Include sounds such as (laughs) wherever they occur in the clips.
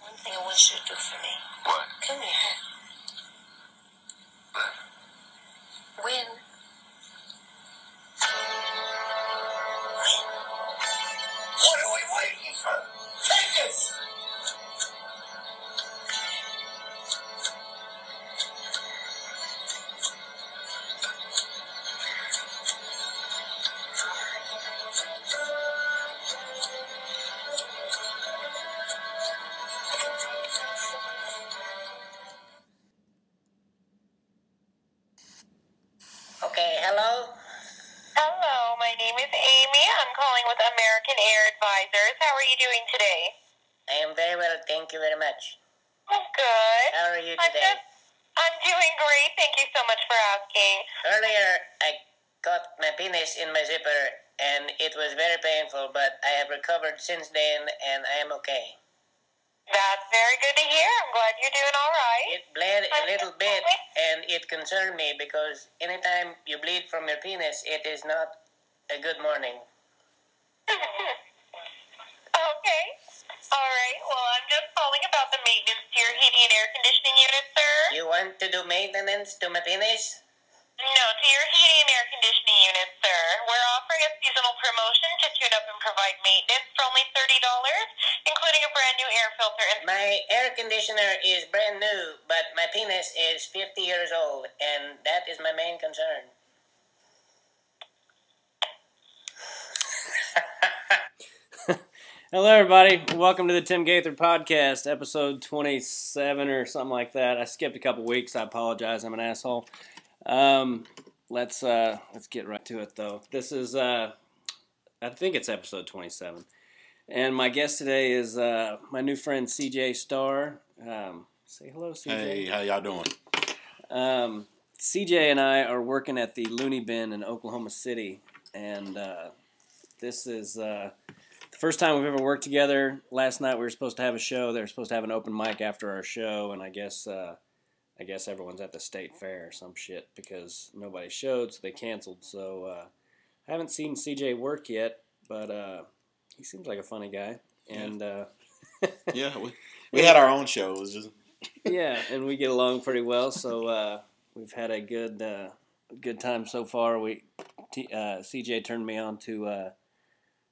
One thing I want you to do for me. What? Come here. Win. Concerned me because anytime you bleed from your penis, it is not a good morning. (laughs) okay. All right. Well, I'm just calling about the maintenance to your heating and air conditioning unit, sir. You want to do maintenance to my penis? No, to your heating and air conditioning unit, sir. We're offering a seasonal promotion to tune up and provide maintenance for only $30, including a brand new air filter and My air conditioner is brand new, but my penis is 50 years old, and that is my main concern. (laughs) Hello, everybody. Welcome to the Tim Gaither podcast, episode 27 or something like that. I skipped a couple weeks. I apologize. I'm an asshole. Um, let's uh, let's get right to it, though. This is uh, I think it's episode 27, and my guest today is uh, my new friend CJ Starr. Um, say hello, CJ. Hey, how y'all doing? Um, CJ and I are working at the Looney Bin in Oklahoma City, and uh, this is uh, the first time we've ever worked together. Last night we were supposed to have a show. They were supposed to have an open mic after our show, and I guess uh, I guess everyone's at the state fair or some shit because nobody showed, so they canceled. So uh, I haven't seen CJ work yet, but uh, he seems like a funny guy, and uh, (laughs) Yeah, we, we had our own show. It was just (laughs) yeah, and we get along pretty well. So uh, we've had a good uh, good time so far. We T, uh, CJ turned me on to uh,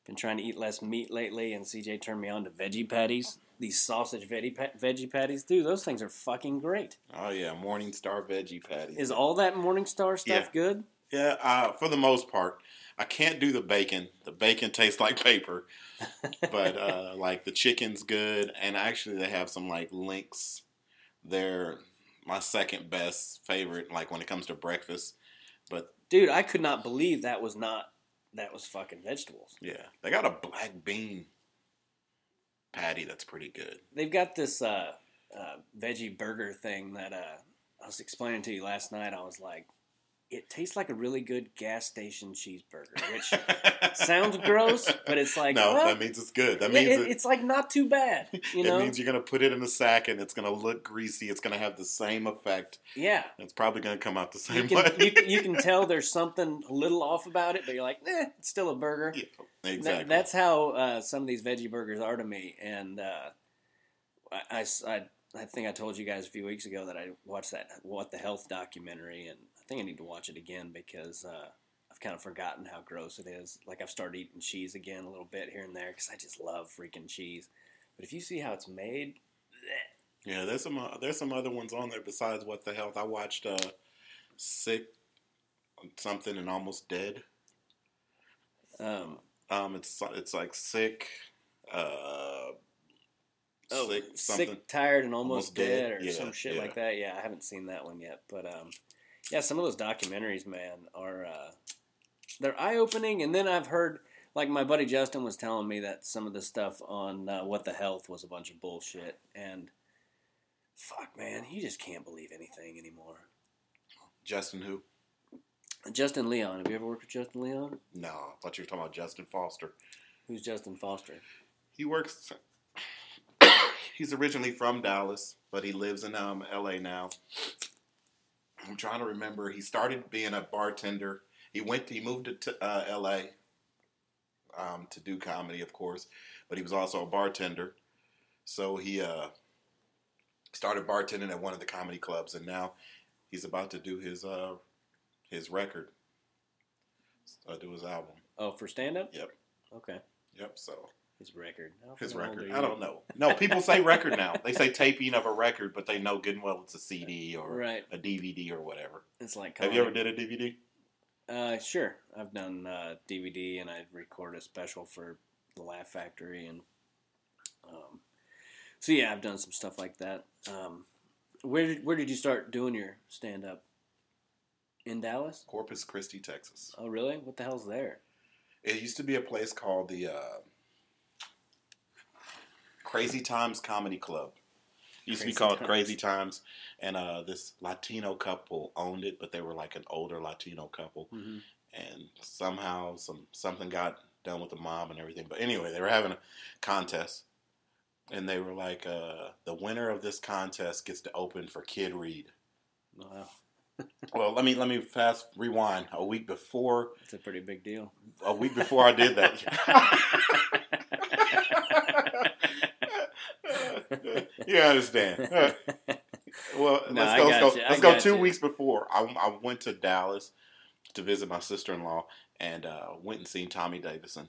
been trying to eat less meat lately, and CJ turned me on to veggie patties. These sausage veggie pa- veggie patties, dude, those things are fucking great. oh yeah, Morning Star veggie patty. Is all that Morningstar stuff Yeah. good? yeah, uh, for the most part, I can't do the bacon. The bacon tastes like paper, but uh, (laughs) like the chicken's good, and actually they have some like links. They're my second best favorite, like when it comes to breakfast. But dude, I could not believe that was not that was fucking vegetables. yeah, they got a black bean patty that's pretty good. They've got this uh, uh, veggie burger thing that uh, I was explaining to you last night. I was like, it tastes like a really good gas station cheeseburger, which (laughs) sounds gross, but it's like no, well, that means it's good. That means it- it- it's like not too bad, (laughs) you know, it means you're gonna put it in a sack and it's gonna look greasy. It's gonna have the same effect. yeah, It's probably gonna come out the you same can, way. you, can- (laughs) you can tell there's something a little off about it, but you're like, eh, it's still a burger. Yeah, That- exactly. that's how uh, some of these veggie burgers are to me. And uh, I, I I- I think I told you guys a few weeks ago that I watched that What the Health documentary, and think I need to watch it again because uh, I've kind of forgotten how gross it is. Like I've started eating cheese again a little bit here and there because I just love freaking cheese. But if you see how it's made, bleh. yeah, there's some uh, there's some other ones on there besides what the health. I watched uh, sick something and almost dead. um, Um, it's it's like sick. Uh, oh, sick sick, tired, and almost, Almost dead, Dead. or Yeah, some shit yeah. like that. Yeah, I haven't seen that one yet, but um, yeah, some of those documentaries, man, are uh, they're eye opening. And then I've heard, like my buddy Justin was telling me that some of the stuff on uh, What the Health was a bunch of bullshit, and fuck, man, you just can't believe anything anymore. Justin who? Justin Leon, have you ever worked with Justin Leon? No, I thought you were talking about Justin Foster. Who's Justin Foster? He works. (coughs) he's originally from Dallas, but he lives in um, L.A. now. I'm trying to remember. He started being a bartender. He went. He moved to uh, L.A. Um, to do comedy, of course, but he was also a bartender. So he uh, started bartending at one of the comedy clubs, and now he's about to do his uh, his record, uh, do his album. Oh, for stand up? Yep. Okay. Yep. So His record. His record. I don't know. No, people say record now. They say taping of a record, but they know good and well it's a CD or Right. a DVD or whatever. It's like Have you ever did a DVD? Uh, sure. I've done uh, DVD and I recorded a special for the Laugh Factory and um, so yeah, I've done some stuff like that. Um, where did where did you start doing your stand up? In Dallas? Corpus Christi, Texas. Oh, really? What the hell's there? It used to be a place called the uh, Crazy Times Comedy Club. It used to be called Times. Crazy Times, and uh, this Latino couple owned it, but they were like an older Latino couple, Mm-hmm. and somehow some something got done with the mom and everything. But anyway, they were having a contest, and they were like, uh, the winner of this contest gets to open for Kid Reed. Wow, (laughs) Well, let me let me fast rewind. A week before, It's a pretty big deal. a week before I did that. (laughs) (laughs) you understand? (laughs) Well, No, let's go. Let's go, let's go two you. weeks before. I, I went to Dallas to visit my sister in law and uh, went and seen Tommy Davidson.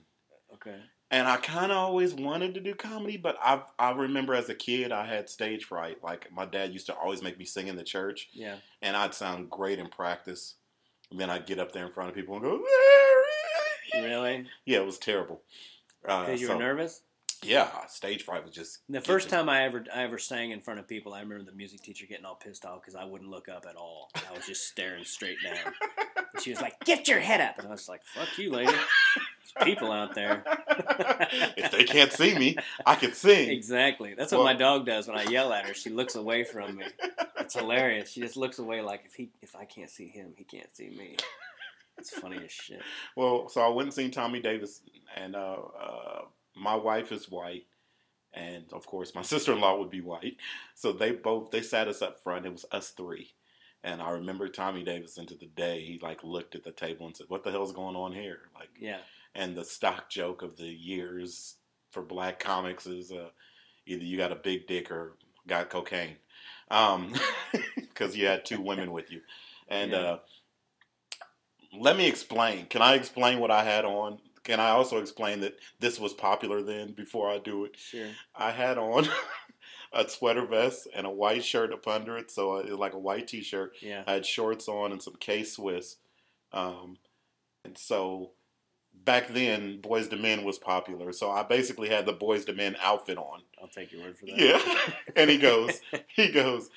okay. And I kind of always wanted to do comedy, but I I remember as a kid I had stage fright. Like my dad used to always make me sing in the church, Yeah. and I'd sound great in practice. And then I'd get up there in front of people and go, Really? yeah, it was terrible. Uh, you so- were nervous? Yeah, stage fright was just The first time I ever I ever sang in front of people, I remember the music teacher getting all pissed off because I wouldn't look up at all. I was just staring straight down. And she was like, "Get your head up," and I was like, "Fuck you, lady." There's people out there. (laughs) if they can't see me, I can sing. Exactly. That's what my dog does when I yell at her. She looks away from me. It's hilarious. She just looks away like if he if I can't see him, he can't see me. It's funny as shit. Well, so I went and seen Tommy Davis, and uh, uh, my wife is white, and of course my (laughs) sister in law would be white. So they both they sat us up front. It was us three, and I remember Tommy Davis into the day. He like looked at the table and said, "What the hell's going on here?" Like, Yeah. and the stock joke of the years for black comics is uh, either you got a big dick or got cocaine, (laughs) because you had two women with you, and. Yeah. uh let me explain. Can I explain what I had on? Can I also explain that this was popular then before I do it? Sure. I had on (laughs) a sweater vest and a white shirt up under it, so it was like a white t shirt. Yeah. I had shorts on and some K Swiss. Um, and so back then, Boyz II Men was popular. So I basically had the Boyz II Men outfit on. I'll take your word for that. Yeah. (laughs) and he goes, (laughs) he goes,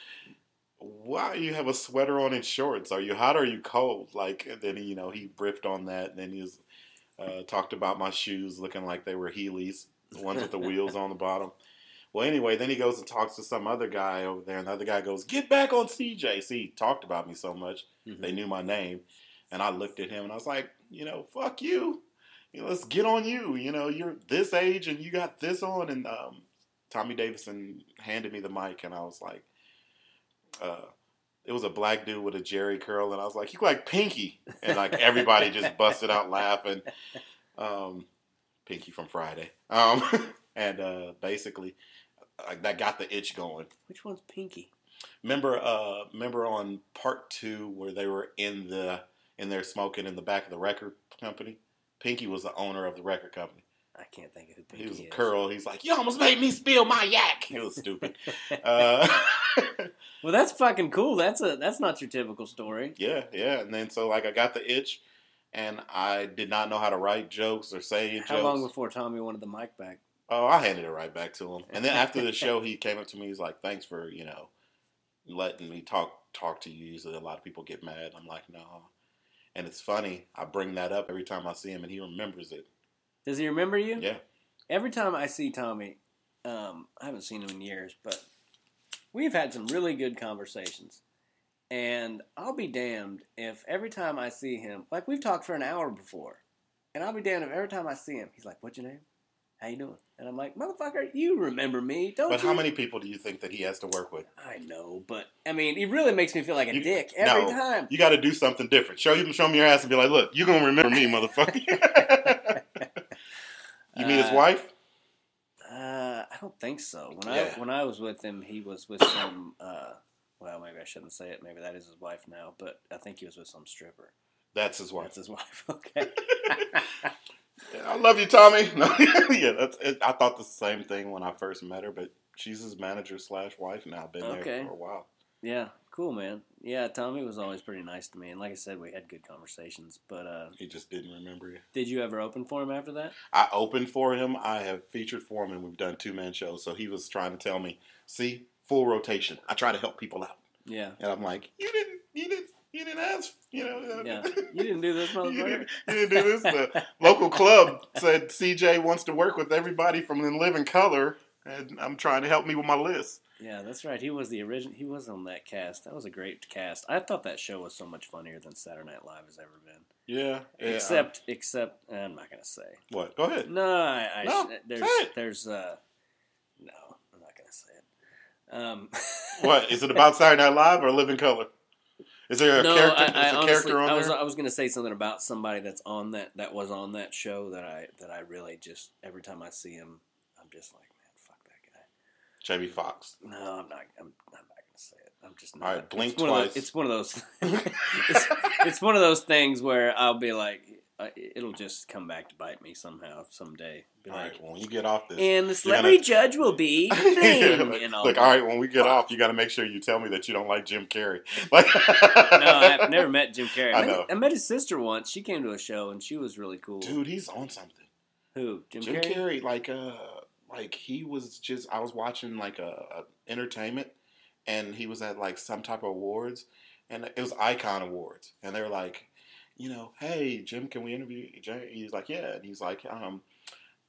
why you have a sweater on and shorts? Are you hot or are you cold? Like, and then, you know, he riffed on that. And then he was, uh, talked about my shoes looking like they were Heelys, the ones with the (laughs) wheels on the bottom. Well, anyway, then he goes and talks to some other guy over there. And the other guy goes, get back on CJ. See, he talked about me so much. Mhm. They knew my name. And I looked at him and I was like, you know, fuck you. You know, let's get on you. You know, you're this age and you got this on. And um, Tommy Davidson handed me the mic and I was like, uh, it was a black dude with a Jheri curl, and I was like, "You like Pinky?" And like everybody just (laughs) busted out laughing. Um, Pinky from Friday, um, (laughs) and uh, basically, like that got the itch going. Which one's Pinky? Remember, uh, remember on part two where they were in the in there smoking in the back of the record company. Pinky was the owner of the record company. I can't think of who Pinky He was a is. curl. He's like, "You almost made me spill my yak." It was stupid. (laughs) uh, (laughs) Well, that's fucking cool. That's a that's not your typical story. Yeah, yeah. And then so like I got the itch and I did not know how to write jokes or say How jokes. long before Tommy wanted the mic back? oh, I handed it right back to him. And then after the show he (laughs) came up to me, he's like, Thanks for, you know, letting me talk talk to you. Usually a lot of people get mad. I'm like, no. And it's funny, I bring that up every time I see him and he remembers it. Does he remember you? Yeah. Every time I see Tommy, um, I haven't seen him in years, but we've had some really good conversations. And I'll be damned if every time I see him, like we've talked for an hour before, and I'll be damned if every time I see him, he's like, "What's your name? How you doing?" And I'm like, "Motherfucker, you remember me, don't But you?" how many people do you think that he has to work with? I know, but I mean, he really makes me feel like a You- dick every no. time. You gotta do something different. Show him show him your ass and be like, Look, you're gonna remember me, motherfucker. (laughs) (laughs) you mean his Uh, wife? Uh, I don't think so. When Yeah. I when I was with him, he was with some. Uh, well, maybe I shouldn't say it. Maybe that is his wife now, but I think he was with some stripper. That's his wife. That's his wife. (laughs) Okay. (laughs) I love you, Tommy. (laughs) No, yeah, that's. It, I thought the same thing when I first met her, but she's his manager slash wife now. Been Okay. there for a while. yeah, cool, man. Yeah, Tommy was always pretty nice to me, and like I said, we had good conversations. But uh, He just didn't remember you. did you ever open for him after that? I opened for him. I have featured for him, and we've done two man shows. So he was trying to tell me, "See, full rotation. I try to help people out." Yeah. And I'm like, "You didn't. You didn't. You didn't ask. You know. Yeah. (laughs) You didn't do this, you, motherfucker. didn't, you didn't do this. The local club said CJ wants to work with everybody from In Living Color, and I'm trying to help me with my list. Yeah, that's right. He was the original. He was on that cast. That was a great cast. I thought that show was so much funnier than Saturday Night Live has ever been. Yeah. yeah, except, except, I'm not gonna say. what? Go ahead. No, I, I No, there's, there's, uh, no, I'm not gonna say it. Um, (laughs) What is it about Saturday Night Live or Living Color? Is there a no, character? I, is honestly, character on I was, there? I was gonna say something about somebody that's on that, that was on that show that I, that I really just every time I see him, I'm just like, man, fuck that guy. Jamie Foxx. No, I'm not. I'm, I'm not gonna say it. I'm just not. All right, blink it's one of twice. those- it's one of those. (laughs) it's, it's one of those things where I'll be like, uh, it'll just come back to bite me somehow someday. Be All like, right, when you get off this, and the celebrity gonna- judge will be (laughs) Yeah, like, and I'll look, all when we get off, you got to make sure you tell me that you don't like Jim Carrey. (laughs) Like, No, I've never met Jim Carrey. I I, know. met, I met his sister once. She came to a show and she was really cool. Dude, he's on something. Who? Jim, Jim Carrey? Carrey, like, uh, like he was just. I was watching like a, a entertainment, and he was at like some type of awards, and it was Icon Awards, and they were like, you know, hey Jim, can we interview? you?" Jim? He's like, yeah, and he's like, um,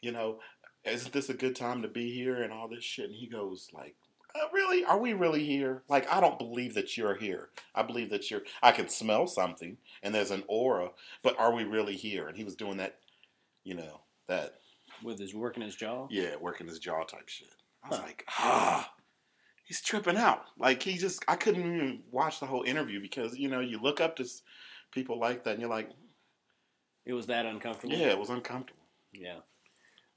you know, isn't this a good time to be here and all this shit? And he goes like. Uh, really? Are we really here? Like, I don't believe that you're here. I believe that you're. I can smell something, and there's an aura, but are we really here? And he was doing that, you know, that With his working his jaw? yeah, working his jaw type shit. I was Huh. like, ah, he's tripping out. Like he just, I couldn't even watch the whole interview because you know you look up to people like that and you're like, It was that uncomfortable? yeah, it was uncomfortable. Yeah.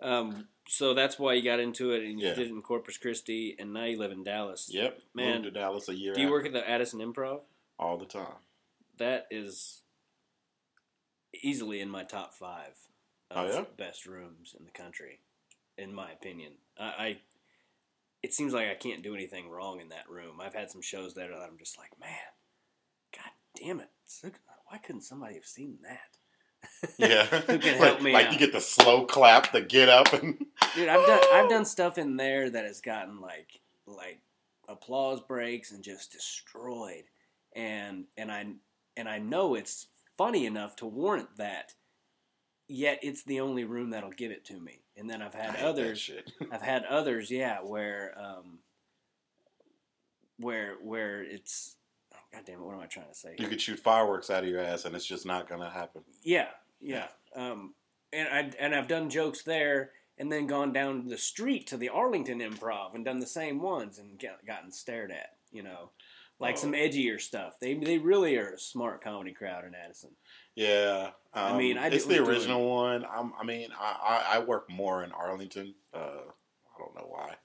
Um, so that's why you got into it and you Yeah. did it in Corpus Christi and now you live in Dallas. Yep, Man, moved to Dallas a year. Do you work at the Addison Improv? all the time? That is easily in my top five Oh, yeah? best rooms in the country, in my opinion. I, I it seems like I can't do anything wrong in that room. I've had some shows there that I'm just like, man, god damn it, why couldn't somebody have seen that? (laughs) Yeah, Who can like, help me like out? you get the slow clap, the get up, and Dude, I've done I've (laughs) done stuff in there that has gotten like like applause breaks and just destroyed, and and I and I know it's funny enough to warrant that. Yet it's the only room that'll give it to me. And then I've had others. (laughs) I've had (laughs) others, yeah, where um, where where it's. God damn it! What am I trying to say? You could shoot fireworks out of your ass, and it's just not gonna happen. Yeah, yeah. Um, and I and I've done jokes there, and then gone down the street to the Arlington Improv and done the same ones and get, gotten stared at. You know, like some Oh. edgier stuff. They they really are a smart comedy crowd in Addison. Yeah, um, I mean, I it's the doing- original one. I'm, I mean, I, I, I work more in Arlington. Uh, I don't know why.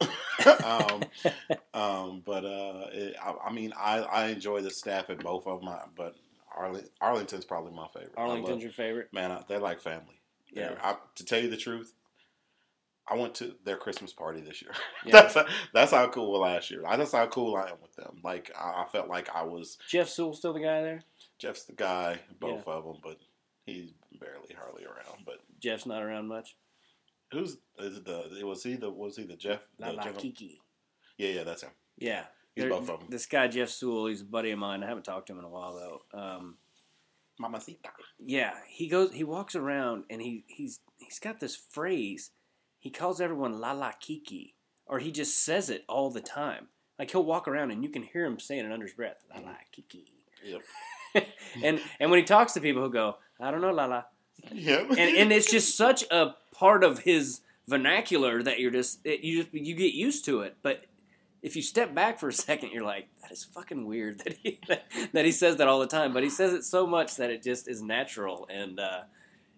(laughs) um, (laughs) um, but uh, it, I, I mean, I, I enjoy the staff at both of. I- But Arling, Arlington's probably my favorite. Arlington's love- your favorite? man, I, they're like family. Yeah. I, to tell you the truth, I went to their Christmas party this year. (laughs) Yeah. that's how, that's how cool last year. That's how cool I am with them. Like I, I felt like I was Jeff Sewell still the guy there? Jeff's the guy, both of them, but he's barely hardly around. But Jeff's not around much. who's is it the? Was he the? Was he the Jeff? The La? Kiki. Yeah, yeah, that's him. Yeah. He's both of them. This guy Jeff Sewell, he's a buddy of mine. I haven't talked to him in a while though. Um, Mamacita. Yeah, he goes. He walks around and he he's he's got this phrase. He calls everyone "la la kiki," or he just says it all the time. Like he'll walk around and you can hear him saying it under his breath, "la la kiki." Yep. (laughs) and and when he talks to people, he'll go, "I don't know, la la," Yep. and and it's just such a part of his vernacular that you're just it, you just you get used to it. But if you step back for a (laughs) second, you're like, that is fucking weird (laughs) that he that, he says that all the time. But he says it so much that it just is natural, and uh,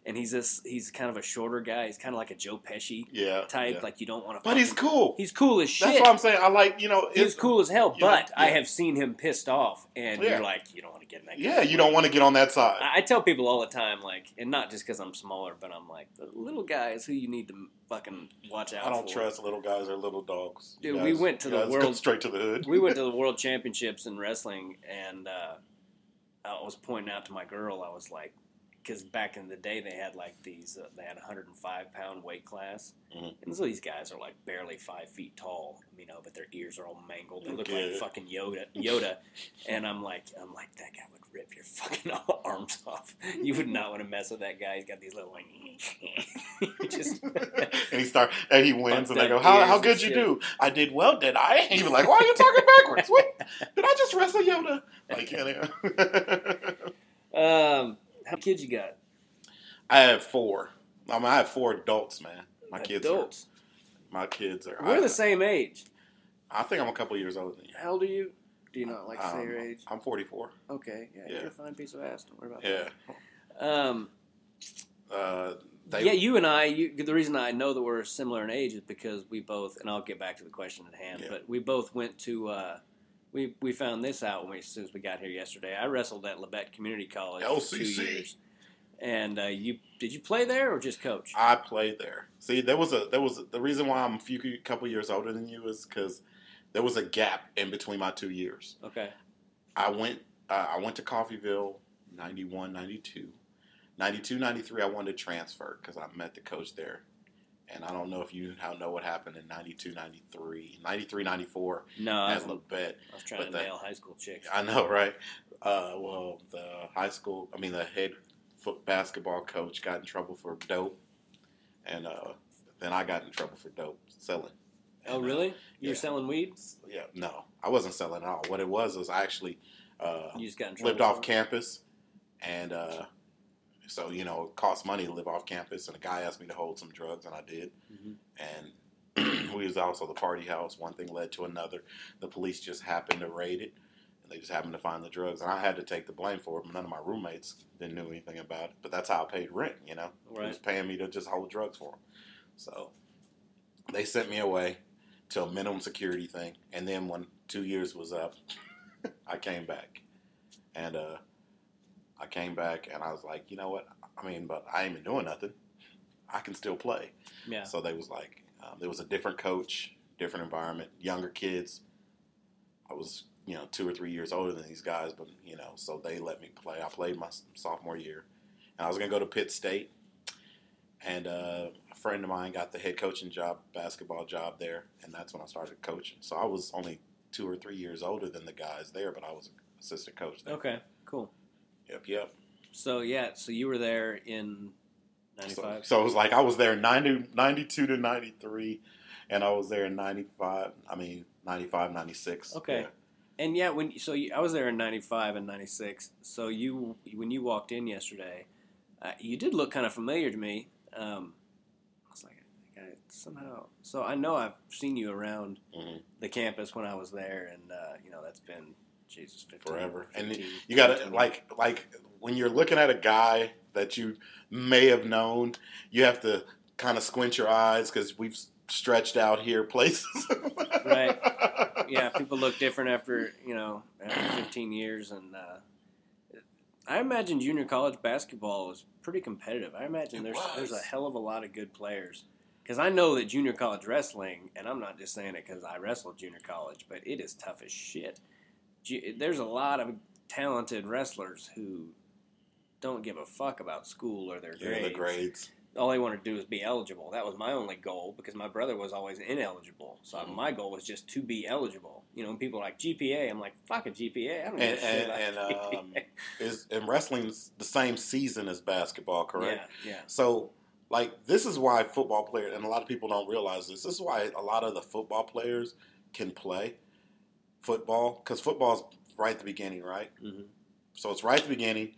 and he's this he's kind of a shorter guy. He's kind of like a Joe Pesci Yeah, type. yeah. Like you don't want to. but he's cool. He's cool as shit. That's what I'm saying. I like you know. He's cool as hell, you know, but I have seen him pissed off, and Yeah. you're like, you don't want to get in that. Yeah, you way. don't want to get on that side. I I tell people all the time, like, and not just because I'm smaller, but I'm like, the little guy is who you need to fucking watch out I don't for. trust little guys or little dogs. Dude, You we went to the world- straight to the hood. we went to (laughs) the world championships in wrestling, and uh, I was pointing out to my girl, I was like, because back in the day they had like these, uh, they had a 105 pound weight class, Mhm. and so these guys are like barely five feet tall, you know, but their ears are all mangled. They look Yeah. like fucking Yoda, (laughs) Yoda, and I'm like, I'm like that guy would rip your (laughs) fucking (laughs) arms off. You would not want to mess with that guy. He's got these little like, just. and he start and he wins, and they go, "How how good you shit. do? I did well, did I?" And you're like, "Why are you talking backwards? What did I just wrestle Yoda?" Like, yeah, um, how many kids you got? I have four. I mean, I have four adults, man. My kids are Adults. my kids are. We're I, the same age. I think I'm a couple years older than you. How old are you? Do you not like to say Um, your age? I'm 44. Okay, yeah, yeah. you're a fine piece of ass. Don't worry about Yeah. that. Um, Uh, they, yeah, you and I. You, the reason I know that we're similar in age is because we both, and I'll get back to the question at hand. Yeah. But we both went to. Uh, we we found this out when we, as soon as we got here yesterday. I wrestled at Labette Community College for two LCC. years. And uh, you did you play there or just coach? I played there. See, there was a there was a, the reason why I'm a few couple years older than you is because there was a gap in between my two years. Okay. I went uh, I went to Coffeyville 91, 92. 92, 93, I wanted to transfer because I met the coach there. And I don't know if you know what happened in 92, 93, 93, 94 No, was, Labette. I was trying but to that- nail high school chicks. I know, right? Uh, well, the high school, I mean, the head foot basketball coach got in trouble for dope. And uh, then I got in trouble for dope selling. oh, And, uh, really? You were yeah. selling weed? yeah, no, I wasn't selling at all. What it was was I actually uh, You just got in trouble. lived off campus, and uh, so you know it cost money to live off campus. And a guy asked me to hold some drugs, and I did. Mhm. And (clears throat) we was also the party house. One thing led to another. The police just happened to raid it, and they just happened to find the drugs, and I had to take the blame for it. But none of my roommates didn't know anything about it. But that's how I paid rent. You know, He was paying me to just hold drugs for him. So they sent me away to a minimum security thing, and then when two years was up, (laughs) I came back, and uh, I came back, and I was like, you know what? I mean, but I ain't been doing nothing. I can still play. Yeah. So they was like, um, there was a different coach, different environment, younger kids. I was, you know, two or three years older than these guys, but you know, so they let me play. I played my sophomore year, and I was gonna go to Pitt State, and uh, a friend of mine got the head coaching job, basketball job there, and that's when I started coaching. So I was only two or three years older than the guys there, but I was assistant coach there. Okay. Cool. Yep, yep. So yeah, so you were there in '95. so it was like I was there 90, 92 to 93, and I was there in 95, I mean, 95, 96. Okay. Yeah. And yeah, when so you, I was there in '95 and '96. So you when you walked in yesterday, uh, you did look kind of familiar to me. Um, I was like, I somehow. So I know I've seen you around Mhm. the campus when I was there, and uh, you know that's been Jesus 15, Forever. And 15, You got to, like, like when you're looking at a guy that you may have known, you have to kind of squint your eyes because we've stretched out here places. Right. (laughs) yeah, people look different after you know after 15 years, and uh, I imagine junior college basketball is pretty competitive. I imagine It there's was. there's a hell of a lot of good players. Because I know that junior college wrestling, and I'm not just saying it because I wrestled junior college, but it is tough as shit. There's a lot of talented wrestlers who don't give a fuck about school or their Yeah, grades the grades. all they wanted to do was be eligible. That was my only goal because my brother was always ineligible. So Mhm. my goal was just to be eligible. You know, when people are like GPA, I'm like, fuck a GPA. I don't And, and, and um, is and wrestling's the same season as basketball, correct? Yeah, yeah. So, like, this is why football players, and a lot of people don't realize this. This is why a lot of the football players can play football because football's right at the beginning, right? Mhm. So it's right at the beginning.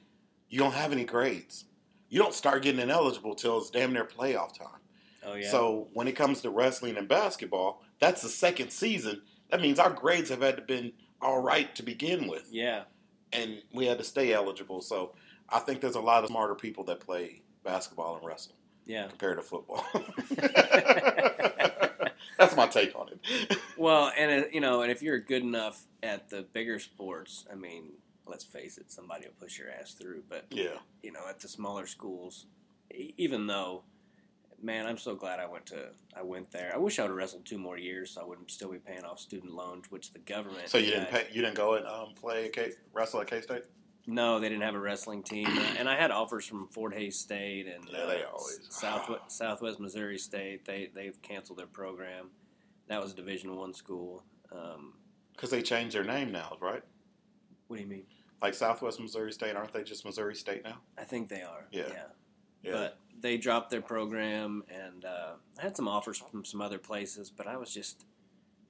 You don't have any grades. You don't start getting ineligible till it's damn near playoff time. Oh yeah. So when it comes to wrestling and basketball, that's the second season. That means our grades have had to been all right to begin with, yeah, and we had to stay eligible. So I think there's a lot of smarter people that play basketball and wrestle Yeah. compared to football. (laughs) (laughs) That's my take on it. Well, and uh, you know, and if you're good enough at the bigger sports, I mean, let's face it, somebody will push your ass through. But Yeah. you know, at the smaller schools, even though, man, I'm so glad I went to I went there. I wish I would have wrestled two more years, so I wouldn't still be paying off student loans, which the government. So you didn't pay, you didn't go and um, play K, wrestle at K State? No, they didn't have a wrestling team, and I had offers from Fort Hays State and Yeah, they uh, always- Southwest (laughs) Southwest Missouri State. They they've canceled their program. That was a Division One school. Um, Because they changed their name now, right? what do you mean? Like Southwest Missouri State, aren't they just Missouri State now? I think they are. Yeah. yeah. Yeah. But they dropped their program, and uh, I had some offers from some other places, but I was just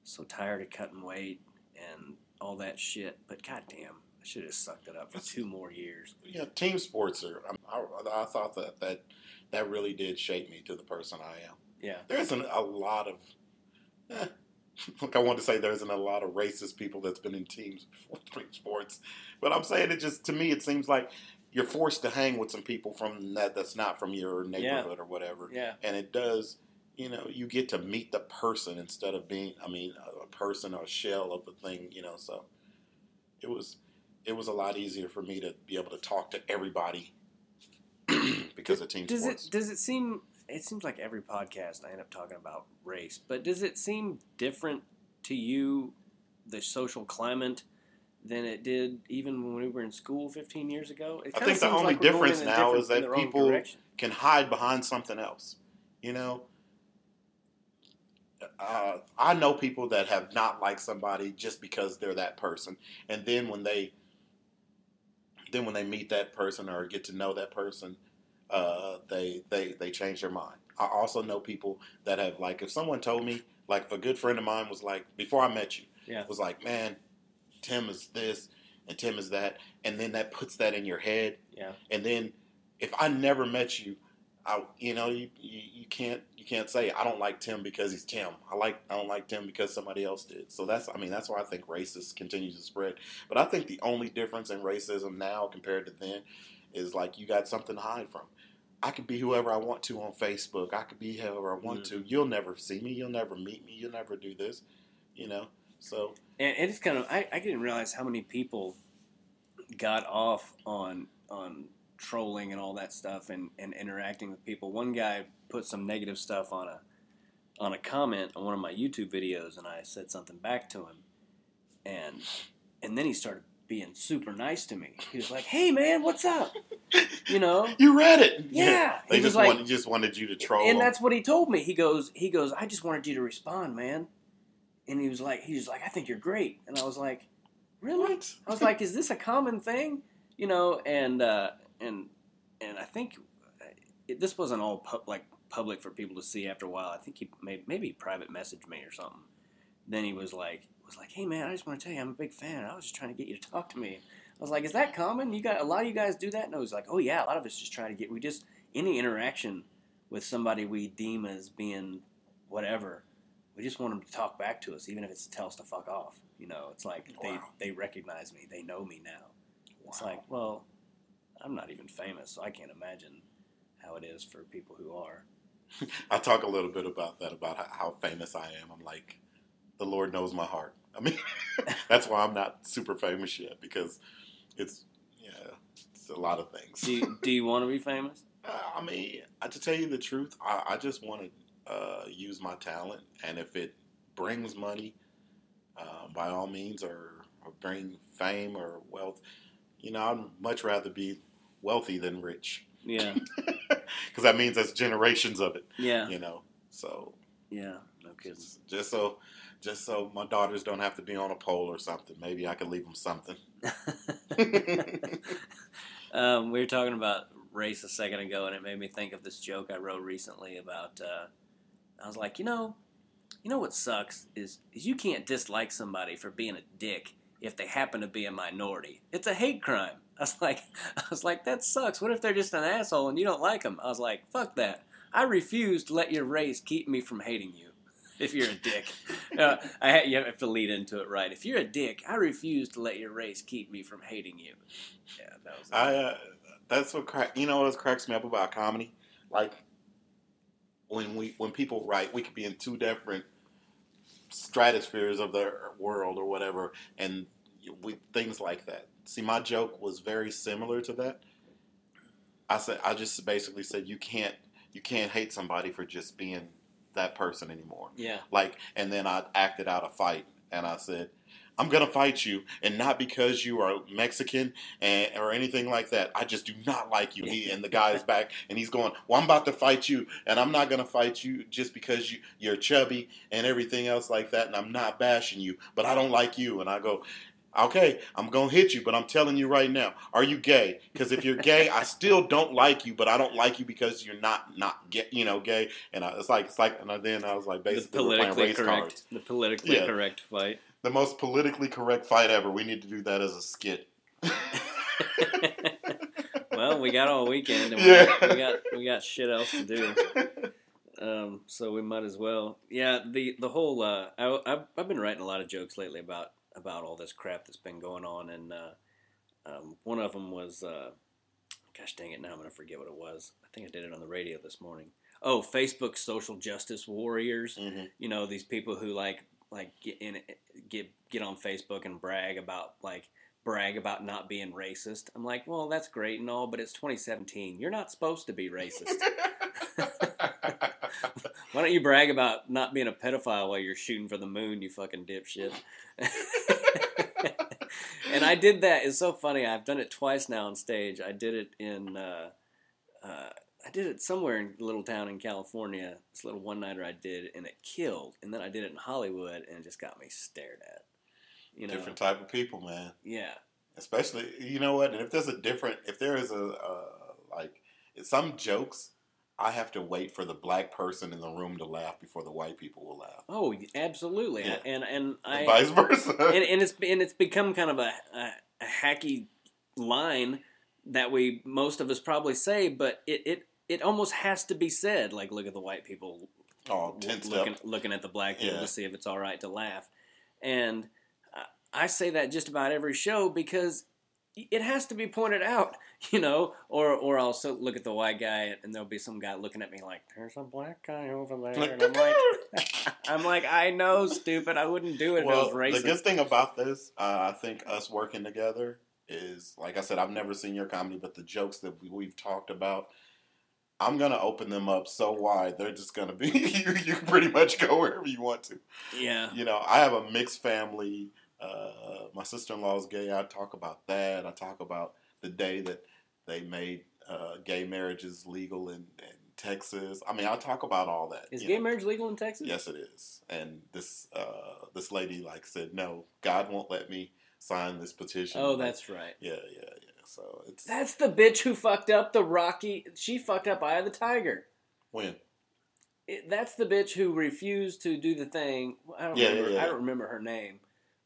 so tired of cutting weight and all that shit. But goddamn, I should have sucked it up for two more years. yeah, team sports are. I, I thought that that that really did shape me to the person I am. Yeah. There isn't a lot of. Eh, (laughs) like I want to say, there isn't a lot of racist people that's been in teams before (laughs) team sports, but I'm saying it just to me it seems like you're forced to hang with some people from that that's not from your neighborhood or whatever, Yeah. and it does. You know, you get to meet the person instead of being, I mean, a person or a shell of the thing. You know, so it was it was a lot easier for me to be able to talk to everybody (clears throat) because of team Does sports. it does it seem? It seems like every podcast I end up talking about race, but does it seem different to you, the social climate, than it did even when we were in school 15 years ago? It I think the only like difference now different- is that in the wrong people- direction. Can hide behind something else. You know, uh, I know people that have not liked somebody just because they're that person, and then when they then when they meet that person or get to know that person, uh, they they they change their mind. I also know people that have like if someone told me like if a good friend of mine was like before I met you, Yeah. was like man, Tim is this and Tim is that, and then that puts that in your head, Yeah. and then if I never met you, I you know you, you you can't you can't say I don't like Tim because he's Tim. I like I don't like Tim because somebody else did. So that's I mean that's why I think racism continues to spread. But I think the only difference in racism now compared to then is like you got something to hide from. I could be whoever I want to on Facebook. I could be whoever I want mm. to. You'll never see me. You'll never meet me. You'll never do this. You know. So And it's kind of I, I didn't realize how many people got off on on trolling and all that stuff and, and interacting with people. One guy put some negative stuff on a on a comment on one of my YouTube videos and I said something back to him and and then he started being super nice to me. He was like, "Hey man, what's up?" (laughs) You know? you read it. Yeah. They He just like- wanted just wanted you to troll. And them. that's what he told me. He goes, he goes, I just wanted you to respond, man. And he was like, he was like, I think you're great. And I was like, really? What? I was like, is this a common thing? You know, and uh, and and I think uh, it, this wasn't all pu- like public for people to see. After a while, I think he may, maybe private messaged me or something. Then he was like, was like, hey man, I just want to tell you, I'm a big fan. I was just trying to get you to talk to me. I was like, is that common? You got a lot of you guys do that? No, he's like, oh yeah, a lot of us just trying to get. We just any interaction with somebody we deem as being whatever, we just want them to talk back to us, even if it's to tell us to fuck off. You know, it's like they Wow. they recognize me, they know me now. It's like, well, I'm not even famous, so I can't imagine how it is for people who are. (laughs) I talk a little bit about that, about how, famous I am. I'm like, the Lord knows my heart. I mean, (laughs) that's why I'm not super famous yet because it's yeah, it's a lot of things. Do you, (laughs) do you want to be famous? Uh, I mean, uh, to tell you the truth, I, I just want to uh, use my talent, and if it brings money, uh, by all means, or, or bring fame or wealth, you know, I'd much rather be wealthy than rich Yeah, (laughs) because that means that's generations of it. yeah, You know, so yeah. No kidding. just, just so just so my daughters don't have to be on a pole or something. Maybe I could leave them something. (laughs) um, we were talking about race a second ago, and it made me think of this joke I wrote recently about. Uh, I was like, you know, you know what sucks is is you can't dislike somebody for being a dick if they happen to be a minority. It's a hate crime. (laughs) I was like, I was like, that sucks. What if they're just an asshole and you don't like them? I was like, fuck that. I refuse to let your race keep me from hating you. (laughs) If you're a dick, (laughs) uh, I you have to lead into it right. If you're a dick, I refuse to let your race keep me from hating you. Yeah, that was. I uh, that's what crack. You know what cracks me up about comedy? Like when we when people write, we could be in two different stratospheres of the world or whatever, and we things like that. See, my joke was very similar to that. I said I just basically said you can't you can't hate somebody for just being that person anymore. Yeah. Like, and then I acted out a fight, and I said, "I'm gonna fight you, and not because you are Mexican and or anything like that. I just do not like you." He, and the guy is back, and he's going, "Well, I'm about to fight you, and I'm not gonna fight you just because you you're chubby and everything else like that, and I'm not bashing you, but I don't like you." And I go. Okay, I'm gonna hit you, but I'm telling you right now, are you gay? Because if you're gay, I still don't like you, but I don't like you because you're not not gay, you know, gay. And I, it's like it's like, and then I was like, basically, playing politically correct, cards the politically Yeah. correct fight. The most politically correct fight ever. We need to do that as a skit. (laughs) well, we got all weekend, and we, Yeah. got, we got we got shit else to do. Um, so we might as well. Yeah, the the whole uh, I, I've I've been writing a lot of jokes lately about about all this crap that's been going on, and uh, um, one of them was, uh, gosh dang it, now I'm gonna forget what it was. I think I did it on the radio this morning. Oh, Facebook social justice warriors. Mhm. You know these people who like like get in get get on Facebook and brag about like brag about not being racist. I'm like, well, that's great and all, but it's 2017. You're not supposed to be racist. (laughs) (laughs) Why don't you brag about not being a pedophile while you're shooting for the moon, you fucking dipshit? (laughs) and I did that. It's so funny. I've done it twice now on stage. I did it in, uh, uh, I did it somewhere in a little town in California. This little one nighter I did, and it killed. And then I did it in Hollywood, and it just got me stared at. You know, Different type of people, man. yeah, Especially, you know what? And if there's a different, if there is a uh, like some jokes, I have to wait for the black person in the room to laugh before the white people will laugh, oh, absolutely. Yeah. And and and I vice versa. (laughs) and, and it's and it's become kind of a, a, a hacky line that we most of us probably say, but it, it it almost has to be said. Like, look at the white people oh, looking looking at the black people Yeah. to see if it's all right to laugh, and I- I say that just about every show because it has to be pointed out, (laughs) you know, or or I'll so look at the white guy and there'll be some guy looking at me like, "There's a black guy over there," and I'm like, (laughs) I'm like, I know, stupid. I wouldn't do it well, if it was the good thing about this, uh, I think us working together is, like I said, I've never seen your comedy, but the jokes that we, we've talked about, I'm gonna open them up so wide they're just gonna be (laughs) you. You can pretty much go wherever you want to. yeah, You know, I have a mixed family. Uh, my sister in law is gay. I talk about that. I talk about the day that they made uh, gay marriages legal in, in Texas. I mean, I talk about all that. is gay know. marriage legal in Texas? Yes, it is. And this uh, this lady like said, no, God won't let me sign this petition. Oh, that's right. yeah, yeah, yeah. So it's That's the bitch who fucked up the Rocky. She fucked up Eye of the Tiger. when It, that's the bitch who refused to do the thing. I don't Yeah, remember. yeah, yeah. I don't remember her name,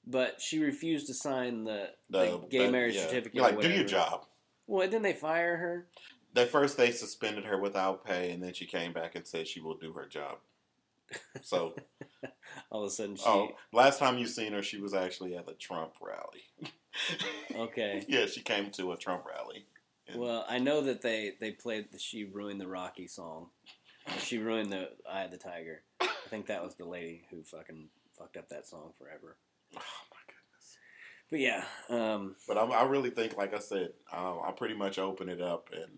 but she refused to sign the, the, the gay that- marriage yeah. certificate. You're or like, do your whatever. job. Well, didn't they fire her? At first, they suspended her without pay, and then she came back and said she will do her job. So, (laughs) All of a sudden, she. oh, last time you seen her, she was actually at a Trump rally. (laughs) Okay. (laughs) yeah, she came to a Trump rally. And- Well, I know that they they played the "She Ruined the Rocky" song. She ruined the Eye of the Tiger. I think that was the lady who fucking fucked up that song forever. (sighs) oh my goodness. But yeah, um, But I, I really think, like I said, um, I pretty much open it up, and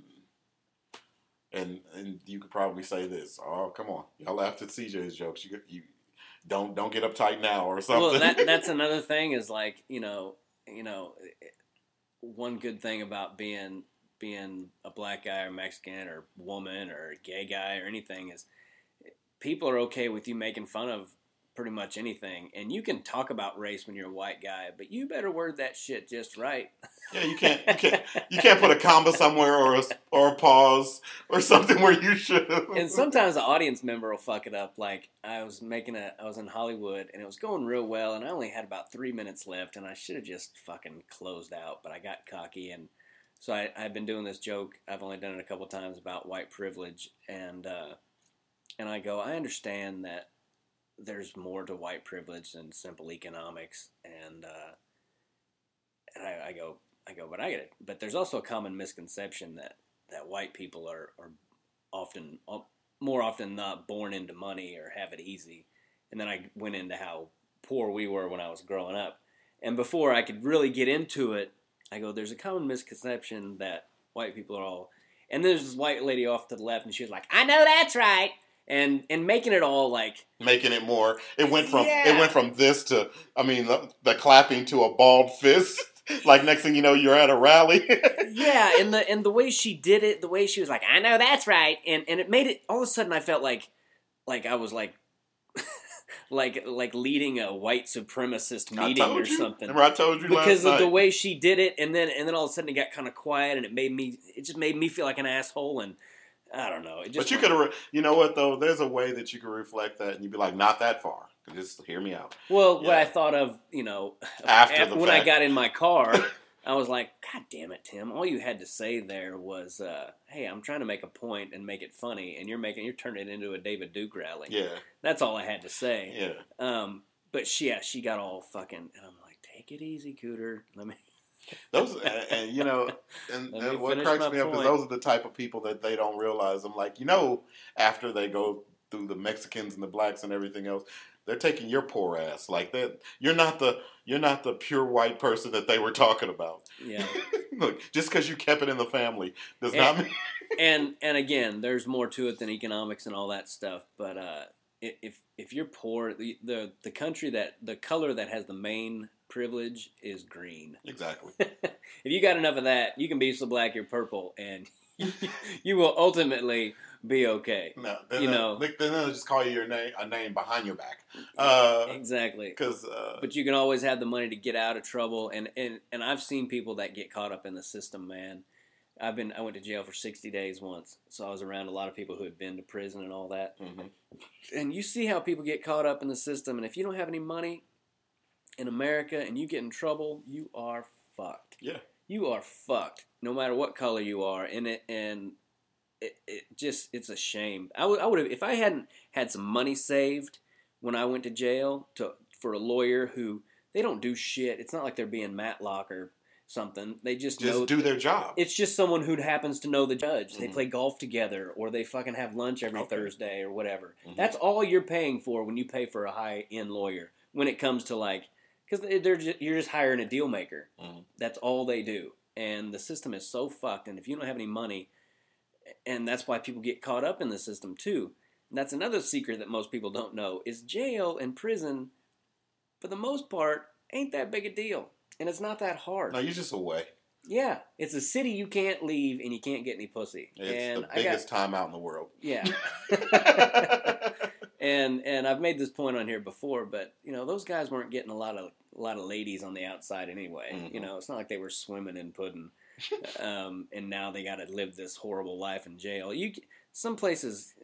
and and you could probably say this. Oh, come on, y'all laughed at CJ's jokes. You you don't don't get uptight now or something. well, that that's another thing is like you know you know one good thing about being being a black guy or Mexican or woman or gay guy or anything is people are okay with you making fun of pretty much anything and you can talk about race when you're a white guy but you better word that shit just right yeah, you can't you can't you can't put a comma somewhere or a or a pause or something where you should. and sometimes the audience member will fuck it up. Like I was making a, I was in Hollywood and it was going real well, and I only had about three minutes left, and I should have just fucking closed out, but I got cocky, and so I, I've been doing this joke. I've only done it a couple times about white privilege, and uh, and I go, I understand that there's more to white privilege than simple economics, and uh, and I, I go, I go, but I get it. But there's also a common misconception that that white people are are often more often not born into money or have it easy. And then I went into how poor we were when I was growing up. And before I could really get into it, I go, there's a common misconception that white people are all. And there's this white lady off to the left, and she was like, I know that's right. And, and making it all like making it more. It went from Yeah. it went from this to I mean the, the clapping to a bald fist. (laughs) like next thing you know, you're at a rally. (laughs) yeah, and the and the way she did it, the way she was like, I know that's right, and and it made it all of a sudden I felt like like I was like (laughs) like like leading a white supremacist meeting or you. something. Remember I told you Because of the way she did it, and then and then all of a sudden it got kind of quiet, and it made me it just made me feel like an asshole, and I don't know. It just But you could re- you know what though? There's a way that you could reflect that, and you'd be like, not that far. Just hear me out. Well, what I thought of, you know, After when I got in my car, (laughs) I was like, God damn it, Tim! All you had to say there was, uh, "Hey, I'm trying to make a point and make it funny, and you're making you're turning it into a David Duke rally." Yeah, That's all I had to say. yeah. Um, but she, yeah, she got all fucking, and I'm like, "Take it easy, Cooter." Let me. Those and, and you know, and, and what cracks me up is those are the type of people that they don't realize. I'm like, you know, after they go through the Mexicans and the blacks and everything else, they're taking your poor ass. Like that, you're not the you're not the pure white person that they were talking about. Yeah. (laughs) Look, just because you kept it in the family does And- not mean. (laughs) and and again, there's more to it than economics and all that stuff. But uh, if if you're poor, the, the the country that the color that has the main privilege is green. Exactly. (laughs) if you got enough of that, you can be so black you're purple, and (laughs) you will ultimately be okay. No, You they'll- know. they- then they'll just call you your name a name behind your back. Uh, Exactly. because uh, But you can always have the money to get out of trouble, and and and I've seen people that get caught up in the system, man. I've been I went to jail for 60 days once, so I was around a lot of people who had been to prison and all that. mhm. and you see how people get caught up in the system and if you don't have any money in america and you get in trouble you are fucked Yeah. you are fucked no matter what color you are and it and it, it just it's a shame i would I would have if i hadn't had some money saved when i went to jail to for a lawyer who they don't do shit it's not like they're being matlock or something they just, just do their job. it's just someone who happens to know the judge. They Mhm. play golf together, or they fucking have lunch every Okay. Thursday, or whatever. Mhm. That's all you're paying for when you pay for a high end lawyer. When it comes to like, because they're just, you're just hiring a deal maker. Mhm. That's all they do, and the system is so fucked. And if you don't have any money, and that's why people get caught up in the system too. And that's another secret that most people don't know is jail and prison, for the most part, ain't that big a deal, and it's not that hard. no, you're just away. Yeah, it's a city you can't leave and you can't get any pussy. It's and the I got biggest time out in the world. yeah, (laughs) (laughs) and and I've made this point on here before, but you know those guys weren't getting a lot of a lot of ladies on the outside anyway. Mhm. You know, it's not like they were swimming in pudding, (laughs) um, and now they got to live this horrible life in jail. You some places,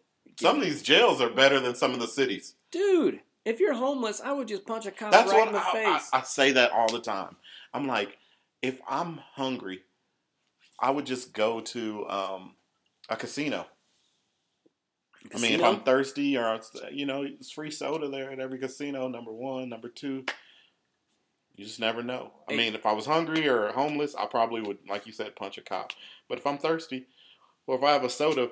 Some of these jails are better than some of the cities. dude. If you're homeless, I would just punch a cop That's right what in the I, face. I, I say that all the time. I'm like, if I'm hungry, I would just go to um, a casino. I mean, if I'm thirsty or you know, it's free soda there at every casino. Number one, number two. You just never know. I mean, if I was hungry or homeless, I probably would, like you said, punch a cop. But if I'm thirsty, or if I have a soda,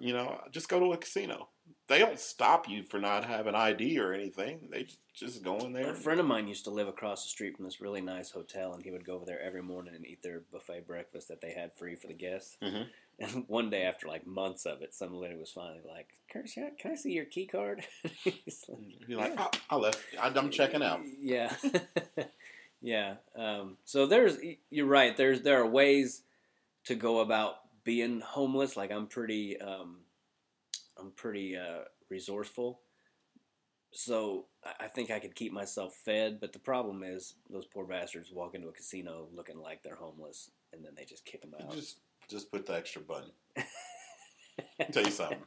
you know, just go to a casino. They don't stop you for not having ID or anything. They just go in there. A friend of mine used to live across the street from this really nice hotel, and he would go over there every morning and eat their buffet breakfast that they had free for the guests. Mhm. And (laughs) one day, after like months of it, some lady was finally like, "Curtis, can I- see your key card?" (laughs) He's like, You're like, "Oh, I left. I, I'm checking out. (laughs) Yeah, yeah. Um, so there's, you're right. There's there are ways to go about being homeless. Like I'm pretty, um, I'm pretty uh, resourceful. So I- think I could keep myself fed. But the problem is those poor bastards walk into a casino looking like they're homeless, and then they just kick them out. Just, just put the extra button. (laughs) Tell you something.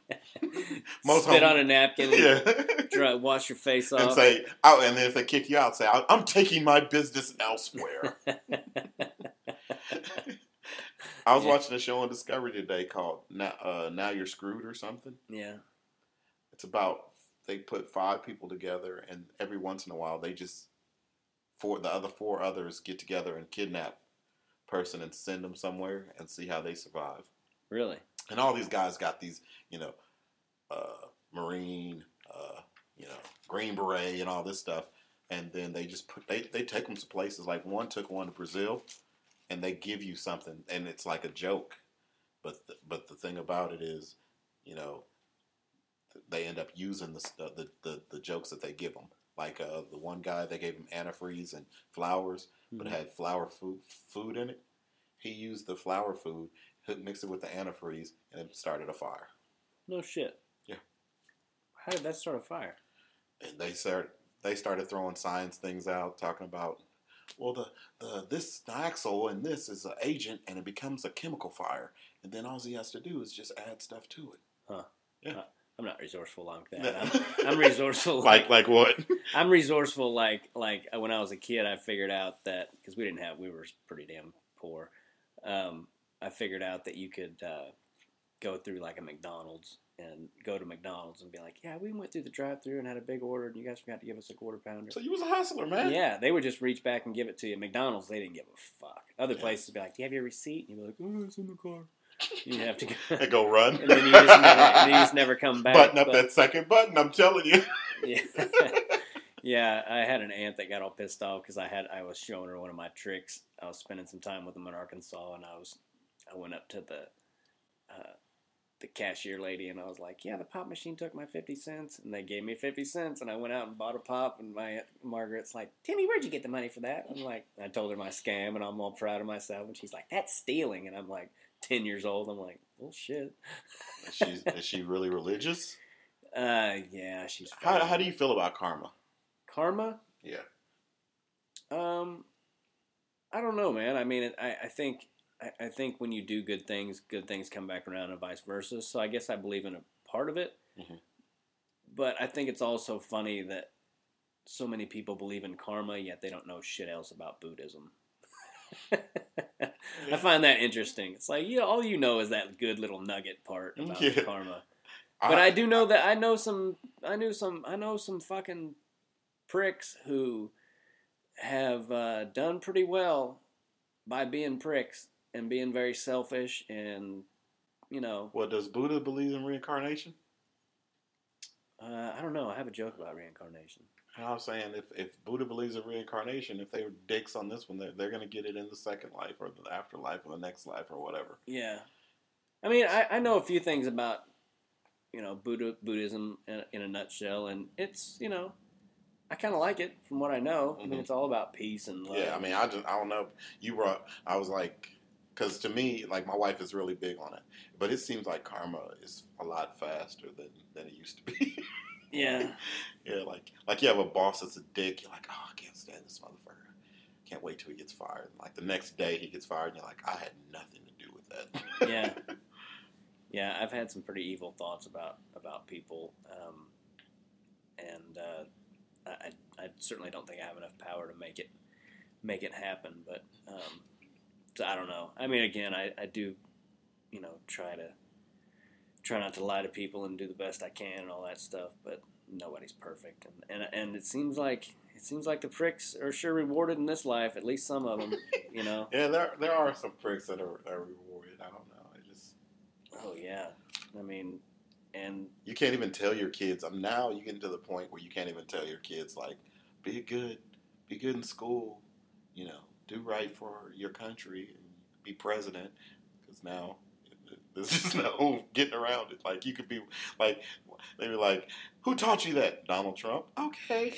(laughs) Most Spit home- on a napkin. And (laughs) Yeah. dry, wash your face off. and say, oh, and then if they kick you out, say, "I- I'm taking my business elsewhere. I was Yeah. watching a show on Discovery today called now, uh, "Now You're Screwed" or something. yeah. It's about they put five people together, and every once in a while they just four the other four others get together and kidnap person and send them somewhere and see how they survive. Really? And all these guys got these, you know, uh, Marine, uh, you know, Green Beret, and all this stuff. And then they just put they they take them to places like one took one to Brazil, and they give you something, and it's like a joke. But the, but the thing about it is, you know, they end up using the the, the the jokes that they give them. Like uh, the one guy, they gave him antifreeze and flowers, but it Mhm. had flower food food in it. He used the flower food, mixed it with the antifreeze, and it started a fire. No shit. Yeah. How did that start a fire? And they started they started throwing science things out, talking about, well, the the this axle and this is an agent, and it becomes a chemical fire, and then all he has to do is just add stuff to it. I'm not resourceful like that. Yeah. I'm, I'm resourceful (laughs) like like what? (laughs) I'm resourceful like like uh, when I was a kid. I figured out that because we didn't have we were pretty damn poor. Um, I figured out that you could uh, go through like a McDonald's and go to McDonald's and be like, yeah, we went through the drive-through and had a big order, and you guys forgot to give us a quarter pounder. So you was a hustler, man. Yeah, they would just reach back and give it to you. McDonald's, they didn't give a fuck. Other Yeah. places would be like, "Do you have your receipt?" And you'd be like, "Oh, it's in the car." You'd have to go, (laughs) And go run. and then you just never, you just never come back. Button up but- that second button. I'm telling you. yeah. (laughs) yeah, I had an aunt that got all pissed off because I had I was showing her one of my tricks. I was spending some time with them in Arkansas, and I was I went up to the uh, the cashier lady, and I was like, "Yeah, the pop machine took my fifty cents," and they gave me fifty cents, and I went out and bought a pop, and my aunt Margaret's like, "Timmy, where'd you get the money for that?" I'm like, I told her my scam, and I'm all proud of myself, and she's like, "That's stealing," and I'm like, ten years old. I'm like, "Well, shit." Is she, is she really religious? (laughs) Uh, yeah, she's. How, how do you feel about karma? karma? Yeah. Um, I don't know, man. I mean, I I think I, I think when you do good things, good things come back around, and vice versa. So I guess I believe in a part of it, Mhm. but I think it's also funny that so many people believe in karma, yet they don't know shit else about Buddhism. (laughs) I find that interesting. It's like you know, all you know is that good little nugget part (laughs) about Yeah. karma. But I do know that I know some. I knew some. I know some fucking pricks who have uh, done pretty well by being pricks and being very selfish and you know. Well, does Buddha believe in reincarnation? Uh, I don't know. I have a joke about reincarnation. I'm saying if, if Buddha believes in reincarnation, if they were dicks on this one, they're, they're going to get it in the second life or the afterlife or the next life or whatever. Yeah, I mean, I, I know a few things about you know Buddha Buddhism in, in a nutshell, and it's you know. I kind of like it from what I know. I mean, Mhm. it's all about peace and love. Yeah, I mean, I just I don't know. You brought I was like, because to me, like my wife is really big on it, but it seems like karma is a lot faster than than it used to be. (laughs) yeah, (laughs) yeah, like like you have a boss that's a dick. You're like, oh, I can't stand this motherfucker. Can't wait till he gets fired. And like the next day he gets fired, and you're like, I had nothing to do with that. Yeah. (laughs) yeah, I've had some pretty evil thoughts about about people, um, and uh, I, I certainly don't think I have enough power to make it make it happen. But um, so I don't know. I mean, again, I, I do, you know, try to try not to lie to people and do the best I can and all that stuff. But nobody's perfect, and and, and it seems like it seems like the pricks are sure rewarded in this life. At least some of them, you know. (laughs) yeah, there there are some pricks that are, are rewarded. I don't know. It just Oh yeah, I mean, and you can't even tell your kids. I'm now you get to the point where you can't even tell your kids like, be good, be good in school, you know, do right for your country, and be president. Because now there's (laughs) just no getting around it. Like you could be like, they be like, who taught you that? Donald Trump. Okay,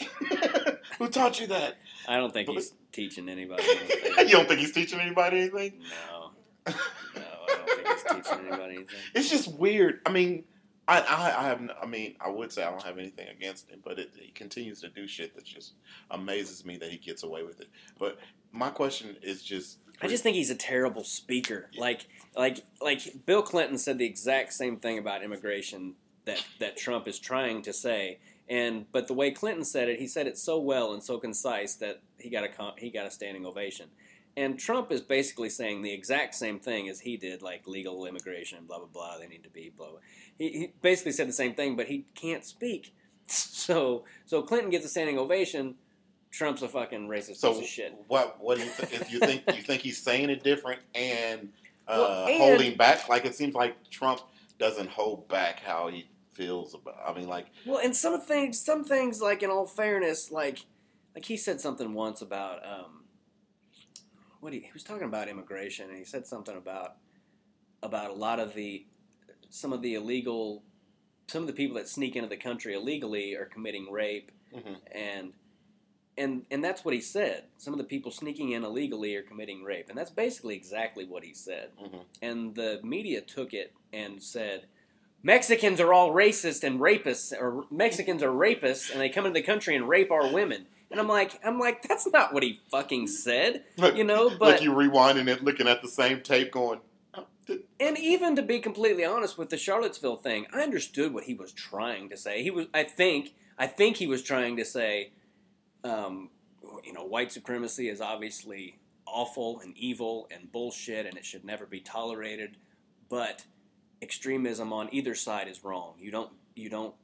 (laughs) who taught you that? I don't think But- he's teaching anybody (laughs) you don't think he's teaching anybody anything? no, no, I don't think he's teaching anybody anything. It's just weird. I mean, I, I, I have. n- I mean, I would say I don't have anything against him, but it, he continues to do shit that just amazes me that he gets away with it. But my question is just. I just think he's a terrible speaker. Like, like, like Bill Clinton said the exact same thing about immigration that that Trump is trying to say. And but the way Clinton said it, he said it so well and so concise that he got a he got a standing ovation. And Trump is basically saying the exact same thing as he did, like legal immigration, blah blah blah. They need to be blah. blah. He, he basically said the same thing, but he can't speak. (laughs) So so Clinton gets a standing ovation, Trump's a fucking racist So piece of shit. what? What do you think? If you think you think he's saying it different and, uh, Well, and- holding back? Like it seems like Trump doesn't hold back how he feels about. I mean, like Well, and some things, some things, like in all fairness, like like he said something once about um, what he, he was talking about immigration, and he said something about about a lot of the some of the illegal, some of the people that sneak into the country illegally are committing rape, Mhm. and and and that's what he said. Some of the people sneaking in illegally are committing rape, and that's basically exactly what he said. Mhm. And the media took it and said. Mexicans are all racist and rapists, or Mexicans are rapists, and they come into the country and rape our women. And I'm like, I'm like, that's not what he fucking said, you know. But you rewinding it, looking at the same tape, going, oh, and even to be completely honest with the Charlottesville thing, I understood what he was trying to say. He was, I think, I think he was trying to say, um, you know, white supremacy is obviously awful and evil and bullshit, and it should never be tolerated. But extremism on either side is wrong. You don't, you don't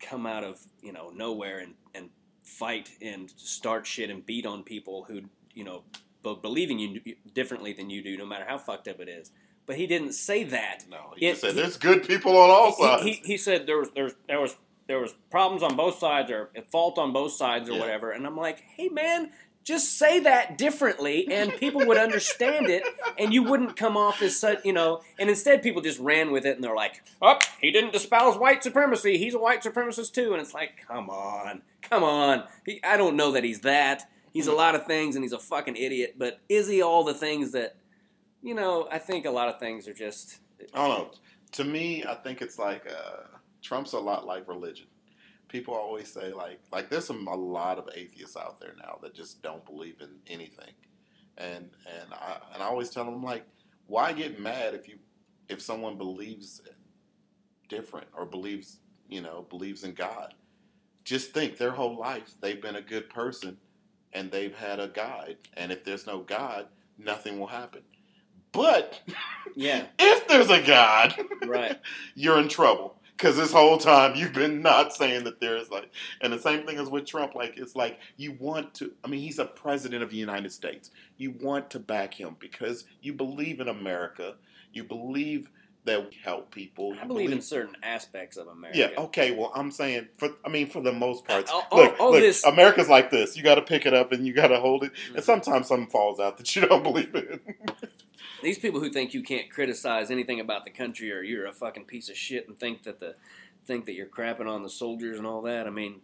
come out of you know nowhere and and fight and start shit and beat on people who you know b- believing you differently than you do, no matter how fucked up it is. But he didn't say that. no. He It- just said he- there's good people on all sides. He, he, said there was there's, there was there was problems on both sides or fault on both sides or Yeah. whatever, and I'm like, hey man, just say that differently, and people would understand it, and you wouldn't come off as such, you know. And instead, people just ran with it, and they're like, oh, he didn't espouse white supremacy. He's a white supremacist too, and it's like, come on, come on. He, I don't know that he's that. He's a lot of things, and he's a fucking idiot. But is he all the things that? You know, I think a lot of things are just. I don't know. To me, I think it's like uh, Trump's a lot like religion. People always say like like there's some a lot of atheists out there now that just don't believe in anything, and and I and I always tell them like, why get mad if you if someone believes different or believes you know believes in God? Just think their whole life they've been a good person, and they've had a guide, and if there's no God, nothing will happen. But Yeah, (laughs) if there's a God, right. (laughs) you're in trouble. Because this whole time you've been not saying that there is like, and the same thing is with Trump. Like, it's like you want to, I mean, he's a president of the United States. You want to back him because you believe in America. You believe that we help people. I You believe in certain aspects of America. yeah, okay. Well, I'm saying for I mean for the most part. All- all- look, all look, this- America's like this. You got to pick it up and you got to hold it. Mm-hmm. And sometimes something falls out that you don't believe in. (laughs) These people who think you can't criticize anything about the country or you're a fucking piece of shit and think that the think that you're crapping on the soldiers and all that. I mean,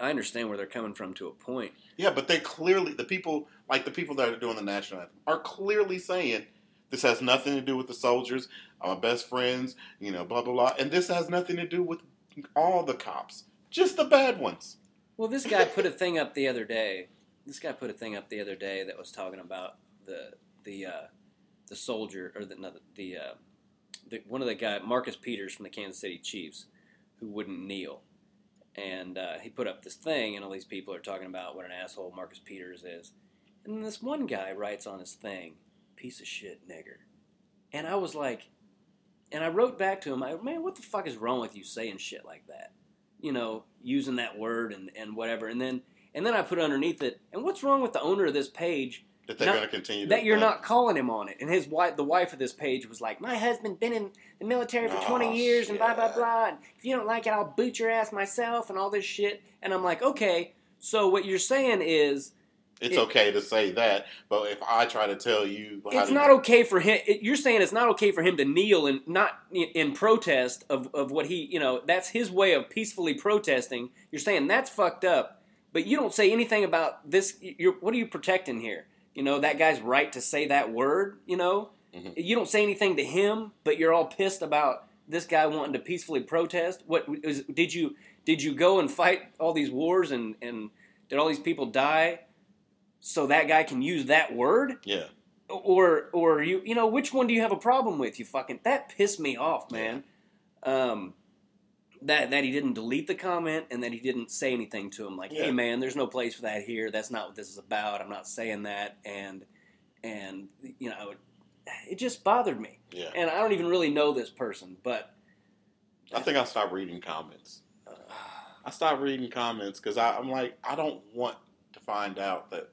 I understand where they're coming from to a point. Yeah, but they clearly the people like the people that are doing the national anthem are clearly saying this has nothing to do with the soldiers, our best friends, you know, blah blah blah, and this has nothing to do with all the cops, just the bad ones. Well, this guy put a thing up the other day. This guy put a thing up the other day that was talking about the the uh, the soldier or the no, the, uh, the one of the guy Marcus Peters from the Kansas City Chiefs who wouldn't kneel, and uh, he put up this thing, and all these people are talking about what an asshole Marcus Peters is, and this one guy writes on his thing, "piece of shit nigger," and I was like, and I wrote back to him, I, "Man, what the fuck is wrong with you saying shit like that?" you know, using that word and, and whatever. And then and then I put underneath it, and what's wrong with the owner of this page That they're going to continue. that you're not calling him on it? And his wife, the wife of this page, was like, "My husband been in the military for 20 Oh, years, and blah blah blah. And if you don't like it, I'll boot your ass myself, and all this shit." And I'm like, "Okay, so what you're saying is." It's it- okay to say that, but if I try to tell you, how it's not okay for him. You're saying it's not okay for him to kneel and not in, protest of, of what he, you know, that's his way of peacefully protesting. You're saying that's fucked up, but you don't say anything about this. You're, what are you protecting here? You know, that guy's right to say that word. You know, Mhm. you don't say anything to him, but you're all pissed about this guy wanting to peacefully protest. What is, did you did you go and fight all these wars and and did all these people die? So that guy can use that word? Yeah, or or you you know which one do you have a problem with you fucking that pissed me off man um that that he didn't delete the comment and that he didn't say anything to him like Yeah. hey man there's no place for that here that's not what this is about i'm not saying that and and you know it just bothered me yeah. and i don't even really know this person but I think I stopped reading comments. (sighs) I stopped reading comments because I'm like, I don't want to find out that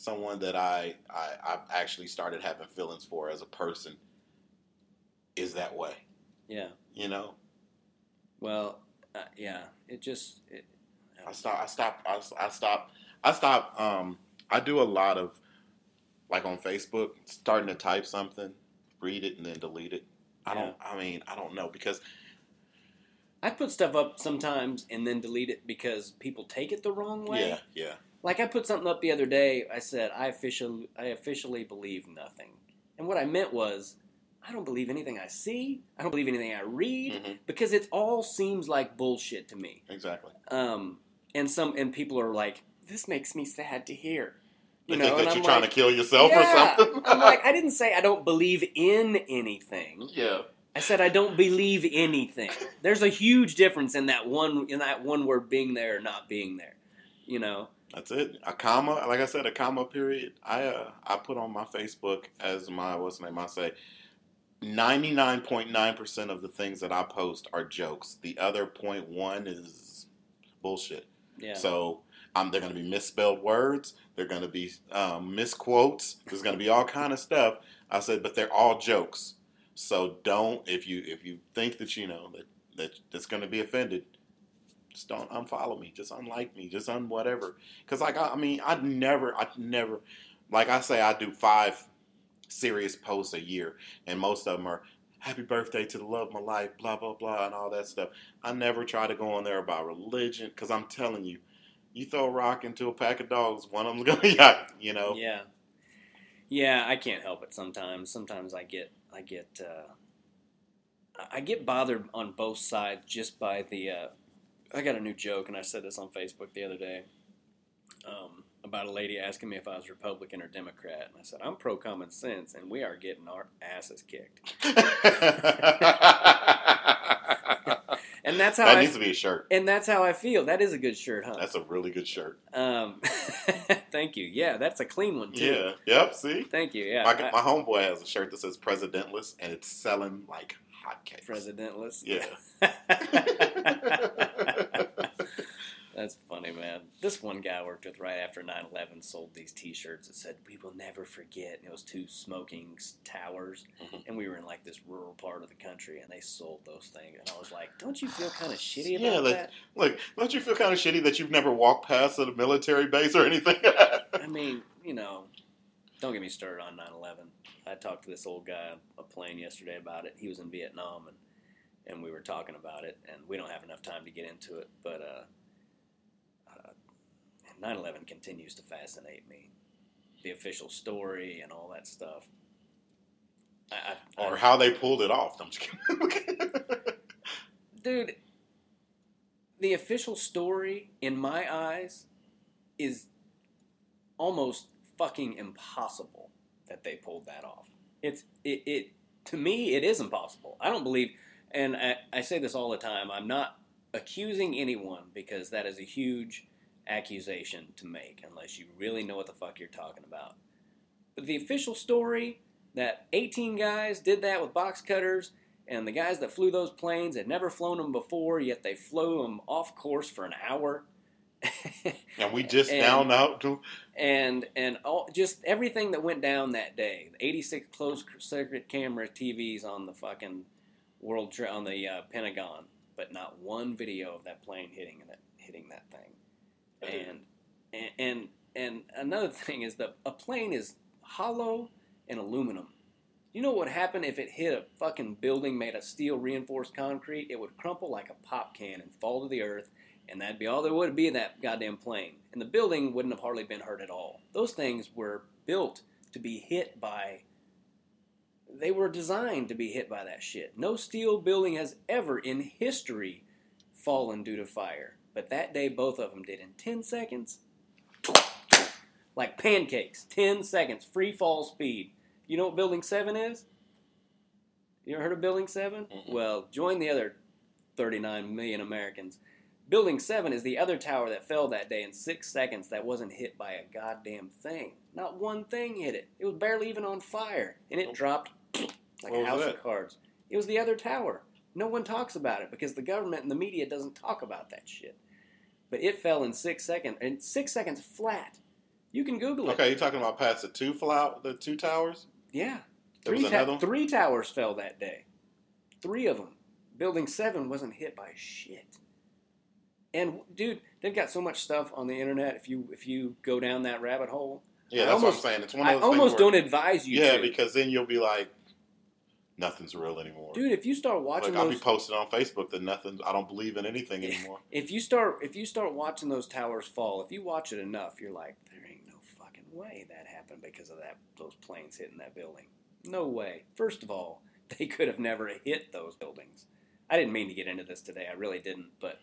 someone that I, I I've actually started having feelings for as a person is that way. Yeah. You know, Well, uh, yeah. It just. It, I stop. I stop. I, I stop. I stop. Um, I do a lot of like on Facebook, starting to type something, read it, and then delete it. I don't. I mean, I don't know because I put stuff up sometimes and then delete it because people take it the wrong way. yeah, yeah, Like I put something up the other day. I said I officially I officially believe nothing, and what I meant was I don't believe anything I see. I don't believe anything I read Mhm. because it all seems like bullshit to me. exactly. Um, and some and people are like, this makes me sad to hear. You You know, that I'm you're trying like, to kill yourself yeah. or something? I'm (laughs) like, I didn't say I don't believe in anything. yeah, I said I don't believe anything. (laughs) There's a huge difference in that one in that one word being there or not being there. You know. That's it. A comma, like I said, a comma period. I uh, I put on my Facebook as my what's the name? I say. 99.9% of the things that I post are jokes. The other one is bullshit. Yeah. So um, they're going to be misspelled words. They're going to be um, misquotes. There's going to be all kind of stuff. I said, but they're all jokes. So don't if you if you think that you know that that that's going to be offended, just don't unfollow me. Just unlike me. Just un whatever. Because like I, I mean, I never, I never, like I say, I do five serious posts a year, and most of them are. Happy birthday to the love of my life, blah blah blah, and all that stuff. I never try to go on there about religion because I'm telling you, you throw a rock into a pack of dogs, one of them's (laughs) gonna yeah, you know. Yeah. Yeah, I can't help it sometimes. Sometimes I get I get uh, I get bothered on both sides just by the uh, I got a new joke and I said this on Facebook the other day. Um, about a lady asking me if I was Republican or Democrat, and I said I'm pro common sense, and we are getting our asses kicked. (laughs) And that's how that I needs to be a shirt. and that's how I feel. That is a good shirt, huh? That's a really good shirt. Um, (laughs) thank you. Yeah, that's a clean one too. Yeah. Yep. See, Thank you. Yeah, my, I- my homeboy has a shirt that says "Presidentless" and it's selling like hotcakes. presidentless. Yeah. (laughs) That's funny, man. This one guy I worked with right after 9 11 sold these t shirts that said, We will never forget. And it was two smoking s- towers. Mhm. And we were in like this rural part of the country, and they sold those things. And I was like, Don't you feel kind of shitty about that? Yeah, like- that? Look, don't you feel kind of shitty that you've never walked past a military base or anything? (laughs) I mean, you know, don't get me started on 9 11. I talked to this old guy on a plane yesterday about it. He was in Vietnam, and, and we were talking about it, and we don't have enough time to get into it, but uh, uh, 9 11 continues to fascinate me. The official story and all that stuff. I, I, or I- how they pulled it off? I'm just kidding. (laughs) dude, the official story, in my eyes, is almost fucking impossible that they pulled that off. It's it, it to me it is impossible. I don't believe, and I, I say this all the time. I'm not accusing anyone because that is a huge accusation to make unless you really know what the fuck you're talking about. But the official story that 18 guys did that with box cutters and the guys that flew those planes had never flown them before, yet they flew them off course for an hour. and we just (laughs) And- now to and and all, just everything that went down that day. 86 closed circuit camera TVs on the fucking world tra- on the uh, Pentagon, but not one video of that plane hitting that hitting that thing. And and and, and another (laughs) thing is that a plane is hollow and aluminum. You know what would happen if it hit a fucking building made of steel reinforced concrete? It would crumple like a pop can and fall to the earth, and that'd be all there would be in that goddamn plane. And the building wouldn't have hardly been hurt at all. Those things were built to be hit by. They were designed to be hit by that shit. No steel building has ever in history fallen due to fire. But that day, both of them did in 10 seconds. Like pancakes. 10 seconds. Free fall speed. You know what Building 7 is? You ever heard of Building 7? Mm-mm. Well, join the other 39 million Americans. Building 7 is the other tower that fell that day in six seconds that wasn't hit by a goddamn thing. Not one thing hit it. It was barely even on fire. And it dropped (sniffs) like a house of cards. It was the other tower. No one talks about it because the government and the media doesn't talk about that shit. But it fell in six seconds, and six seconds flat. You can Google it. Okay, you're talking about past the two flower, the two towers. Yeah. There Three, was ta- another one? three towers fell that day. Three of them. Building seven wasn't hit by shit. And dude, they've got so much stuff on the internet. If you if you go down that rabbit hole, Yeah, I that's almost- what I'm saying. It's one of I almost where- don't advise you. Yeah, to. because then you'll be like, nothing's real anymore. dude, if you start watching like I'll be posting on Facebook that nothing. I don't believe in anything anymore. (laughs) if you start if you start watching those towers fall, if you watch it enough, you're like, there ain't no fucking way that happened because of that those planes hitting that building. No way. First of all, (laughs) they could have never hit those buildings. I didn't mean to get into this today. I really didn't, but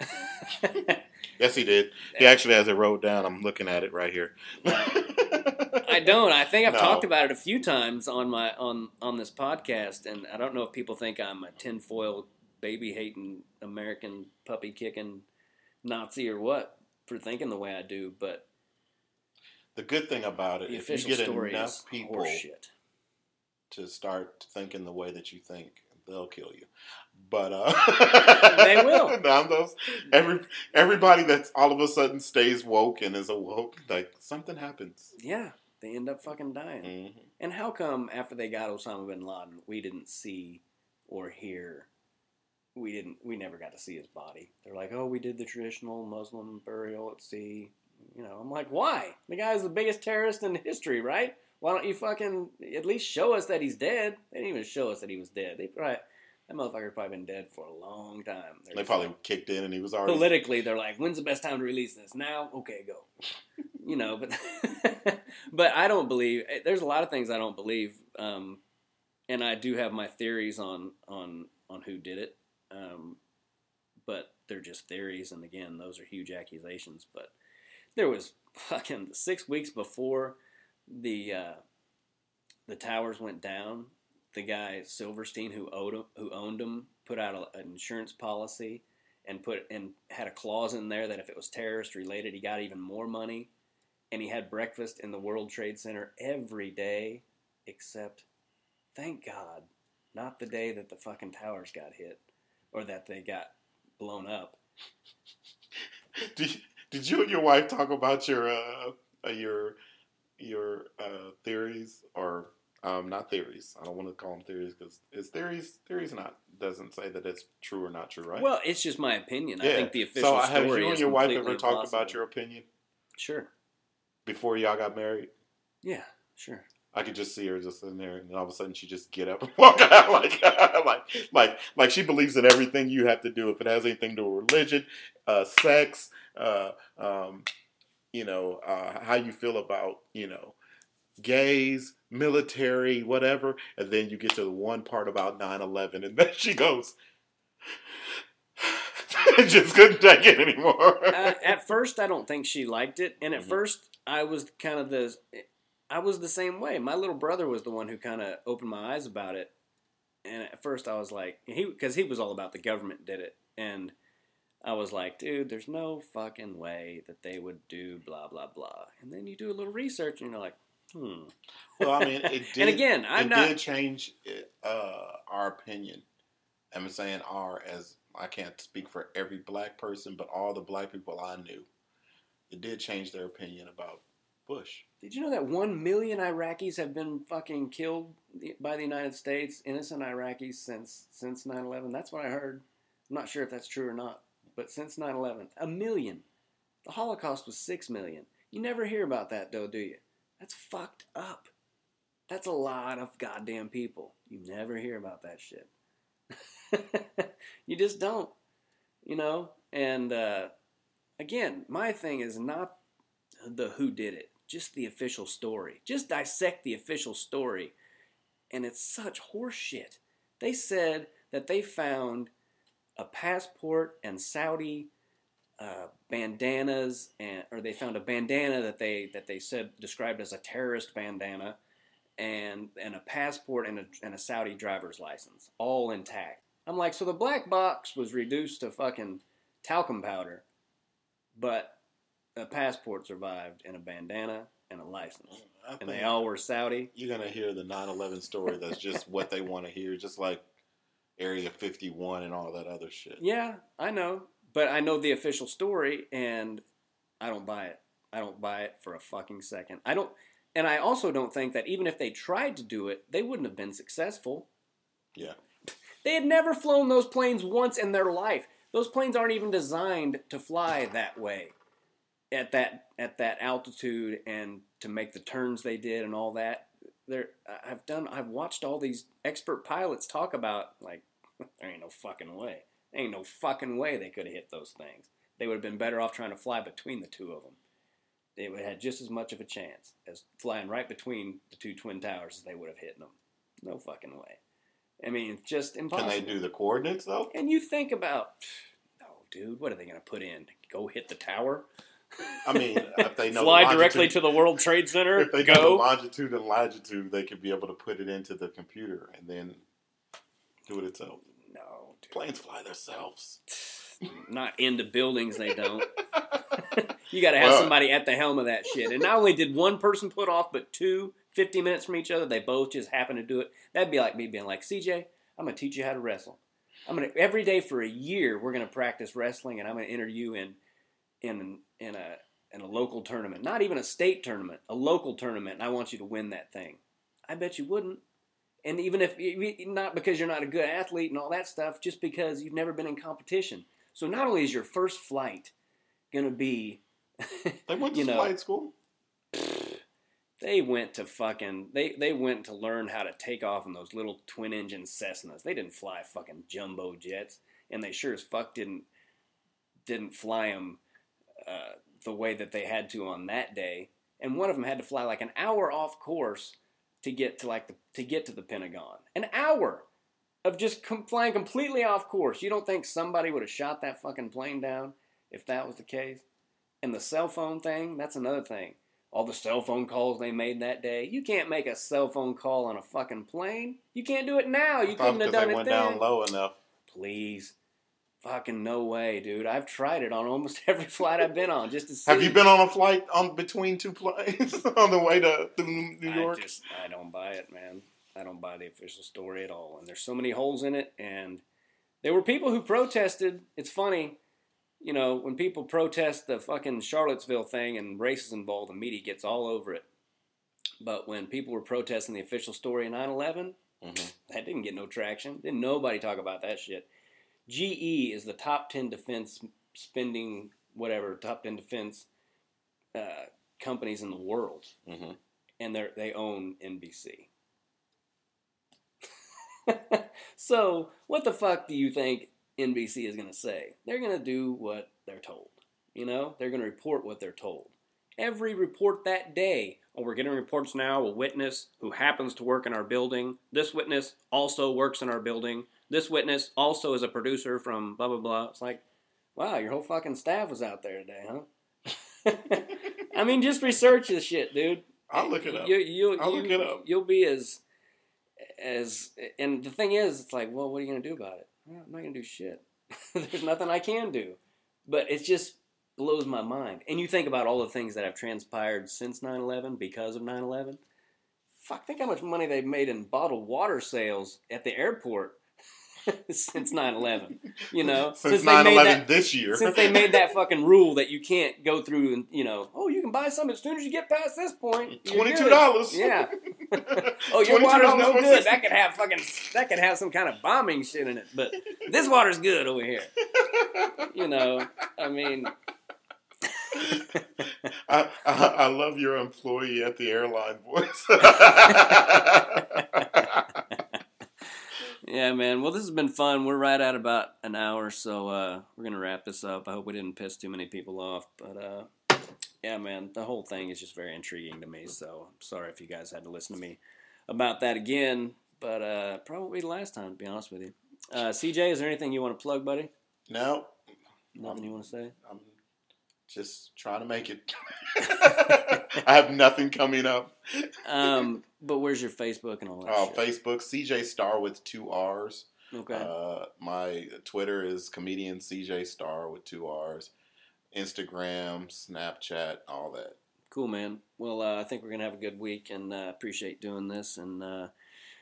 (laughs) Yes, he did. He actually has it wrote down. I'm looking at it right here. I don't. I think I've No. talked about it a few times on my on on this podcast, and I don't know if people think I'm a tinfoil baby hating American puppy kicking Nazi or what for thinking the way I do, but The good thing about it, if you get enough people horseshit. to start thinking the way that you think, they'll kill you. But uh, They will. (laughs) Now those every everybody that's all of a sudden stays woke and is awoke, like something happens. Yeah, they end up fucking dying. Mhm. And how come after they got Osama bin Laden, we didn't see or hear? We didn't. We never got to see his body. They're like, oh, we did the traditional Muslim burial at sea. You know, I'm like, why? The guy's the biggest terrorist in history, right? Why don't you fucking at least show us that he's dead? They didn't even show us that he was dead. They probably that motherfucker probably been dead for a long time. They're They probably like- kicked in and he was already. politically they're like when's the best time to release this now okay go (laughs) you know but (laughs) but i don't believe there's a lot of things i don't believe um, and i do have my theories on on on who did it um, but they're just theories and again those are huge accusations but there was fucking six weeks before the uh, the towers went down the guy silverstein who owed 'em- who owned them put out a, an insurance policy and put and had a clause in there that if it was terrorist related, he got even more money. And he had breakfast in the World Trade Center every day, except, thank God, not the day that the fucking towers got hit or that they got blown up. (laughs) Did, did you and your wife talk about your uh, uh, your your uh, theories or um, not theories? I don't want to call them theories because it's theories. Theories not doesn't say that it's true or not true, right? Well, it's just my opinion. I think the official so have story you and your wife ever talked impossible. about your opinion Sure. before y'all got married? Yeah. Sure. I could just see her just in there, and then all of a sudden she just get up and (laughs) walk out like, (laughs) like, like, like she believes in everything you have to do. If it has anything to do with religion, uh, sex, uh, um, you know, uh, how you feel about, you know, gays, military, whatever, and then you get to the one part about 9-11, and (laughs) then she goes, I (laughs) just couldn't take it anymore. uh, at first, I don't think she liked it, and at Mhm. first, I was kind of the, I was the same way. My little brother was the one who kind of opened my eyes about it, and at first, I was like, he because he was all about the government did it, and I was like, dude, there's no fucking way that they would do blah blah blah. And then you do a little research, and you're like, hmm. well, I mean, it (laughs) did. and again, I'm it not. did change uh, our opinion. I'm saying our as I can't speak for every black person, but all the black people I knew, it did change their opinion about Bush. Did you know that one million Iraqis have been fucking killed by the United States, innocent Iraqis since since 9/11? That's what I heard. I'm not sure if that's true or not, but since 9/11, a million. The Holocaust was six million. You never hear about that, though, do you? That's fucked up. That's a lot of goddamn people. You never hear about that shit. (laughs) you just don't, you know. And uh, again, my thing is not the who did it, just the official story. Just dissect the official story. And it's such horseshit. They said that they found a passport and Saudi uh, bandanas, and or they found a bandana that they that they said described as a terrorist bandana, and and a passport and a, and a Saudi driver's license, all intact. I'm like, so the black box was reduced to fucking talcum powder, but a passport survived and a bandana and a license, and they all were Saudi. you're gonna hear the 9/11 story. That's just what they want to hear, just like Area 51 and all that other shit. Yeah, I know, but I know the official story, and I don't buy it. I don't buy it for a fucking second. I don't, and I also don't think that even if they tried to do it, they wouldn't have been successful. Yeah. They had never flown those planes once in their life. Those planes aren't even designed to fly that way at that at that altitude and to make the turns they did and all that. There I've done I've watched all these expert pilots talk about like (laughs) there ain't no fucking way. Ain't no fucking way they could have hit those things. They would have been better off trying to fly between the two of them. They would have had just as much of a chance as flying right between the two twin towers as they would have hit them. No fucking way. I mean, it's just impossible. Can they do the coordinates though? And you think about, no, dude, what are they going to put in? Go hit the tower? I mean, if they (laughs) know Fly the directly to the World Trade Center? if they know the Go? longitude and latitude, they could be able to put it into the computer and then do it itself. (laughs) Planes fly themselves. (laughs) Not into buildings, they don't. (laughs) you got to have Well- somebody at the helm of that shit. And not only did one person put off, but two, 50 minutes from each other, they both just happened to do it. That'd be like me being like, CJ, I'm going to teach you how to wrestle. I'm going to, every day for a year, we're going to practice wrestling and I'm going to enter you in, in, in a, in a local tournament, not even a state tournament, a local tournament, and I want you to win that thing. I bet you wouldn't. And even if not because you're not a good athlete and all that stuff, just because you've never been in competition. So not only is your first flight going to be, (laughs) They went to you know, flight school. they went to fucking they they went to learn how to take off in those little twin engine Cessnas. They didn't fly fucking jumbo jets, and they sure as fuck didn't didn't fly them uh, the way that they had to on that day. And one of them had to fly like an hour off course to get to like the to get to the Pentagon. An hour of just com- flying completely off course. You don't think somebody would have shot that fucking plane down if that was the case? And the cell phone thing, that's another thing. All the cell phone calls they made that day. You can't make a cell phone call on a fucking plane. You can't do it now. You couldn't have done they it went then. down low enough. Please. Fucking no way, dude. I've tried it on almost (laughs) every flight I've been on just to see. Have you been on a flight on between two planes (laughs) on the way to through New York? I just I don't buy it, man. I don't buy the official story at all. And there's so many holes in it. And there were people who protested. It's funny, you know, when people protest the fucking Charlottesville thing and races involved, the media gets all over it. But when people were protesting the official story of 9/11, Mhm. that didn't get no traction. Didn't nobody talk about that shit. GE is the top 10 defense spending, whatever, top 10 defense uh, companies in the world Mhm. and they they own NBC. (laughs) so, what the fuck do you think NBC is going to say? They're going to do what they're told. You know, they're going to report what they're told. Every report that day, oh, we're getting reports now, a witness who happens to work in our building. This witness also works in our building. This witness also is a producer from blah, blah, blah. It's like, wow, your whole fucking staff was out there today, huh? (laughs) I mean, just research this shit, dude. I'll look it up. You, you, I'll you, look it up. You'll be as, as, and the thing is, it's like, well, what are you gonna do about it? I'm not gonna do shit. (laughs) There's nothing I can do. But it's just blows my mind. And you think about all the things that have transpired since 9/11 because of 9/11. Fuck, think how much money they've made in bottled water sales at the airport (laughs) since 9/11. You know, Since they made 9/11 that- this year. since they made that fucking rule that you can't go through and you know, oh, you can buy some as soon as you get past this point. you're Twenty two good. dollars. Yeah. (laughs) Oh, your water's no good. That could have fucking that could have some kind of bombing shit in it, but this water's good over here. You know, I mean, (laughs) I, I, I love your employee at the airline voice. (laughs) yeah, man. Well, this has been fun. We're right at about an hour, so uh, we're gonna wrap this up. I hope we didn't piss too many people off, but uh, yeah, man, the whole thing is just very intriguing to me. So I'm sorry if you guys had to listen to me about that again, but uh, probably the last time, to be honest with you. Uh, CJ, is there anything you want to plug, buddy? no, Nothing you want to say? I'm just trying to make it. (laughs) I have nothing coming up. Um, but where's your Facebook and all that? Uh. Facebook, CJ Starr with two R's. Okay. Uh, my Twitter is comedian CJ Starr with two R's. Instagram, Snapchat, all that. Cool, man. Well, uh, I think we're gonna have a good week, and uh, appreciate doing this. And uh,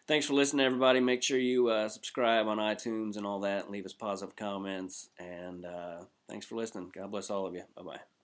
thanks for listening, everybody. Make sure you uh, subscribe on iTunes and all that, and leave us positive comments. And uh, thanks for listening. God bless all of you. Bye bye.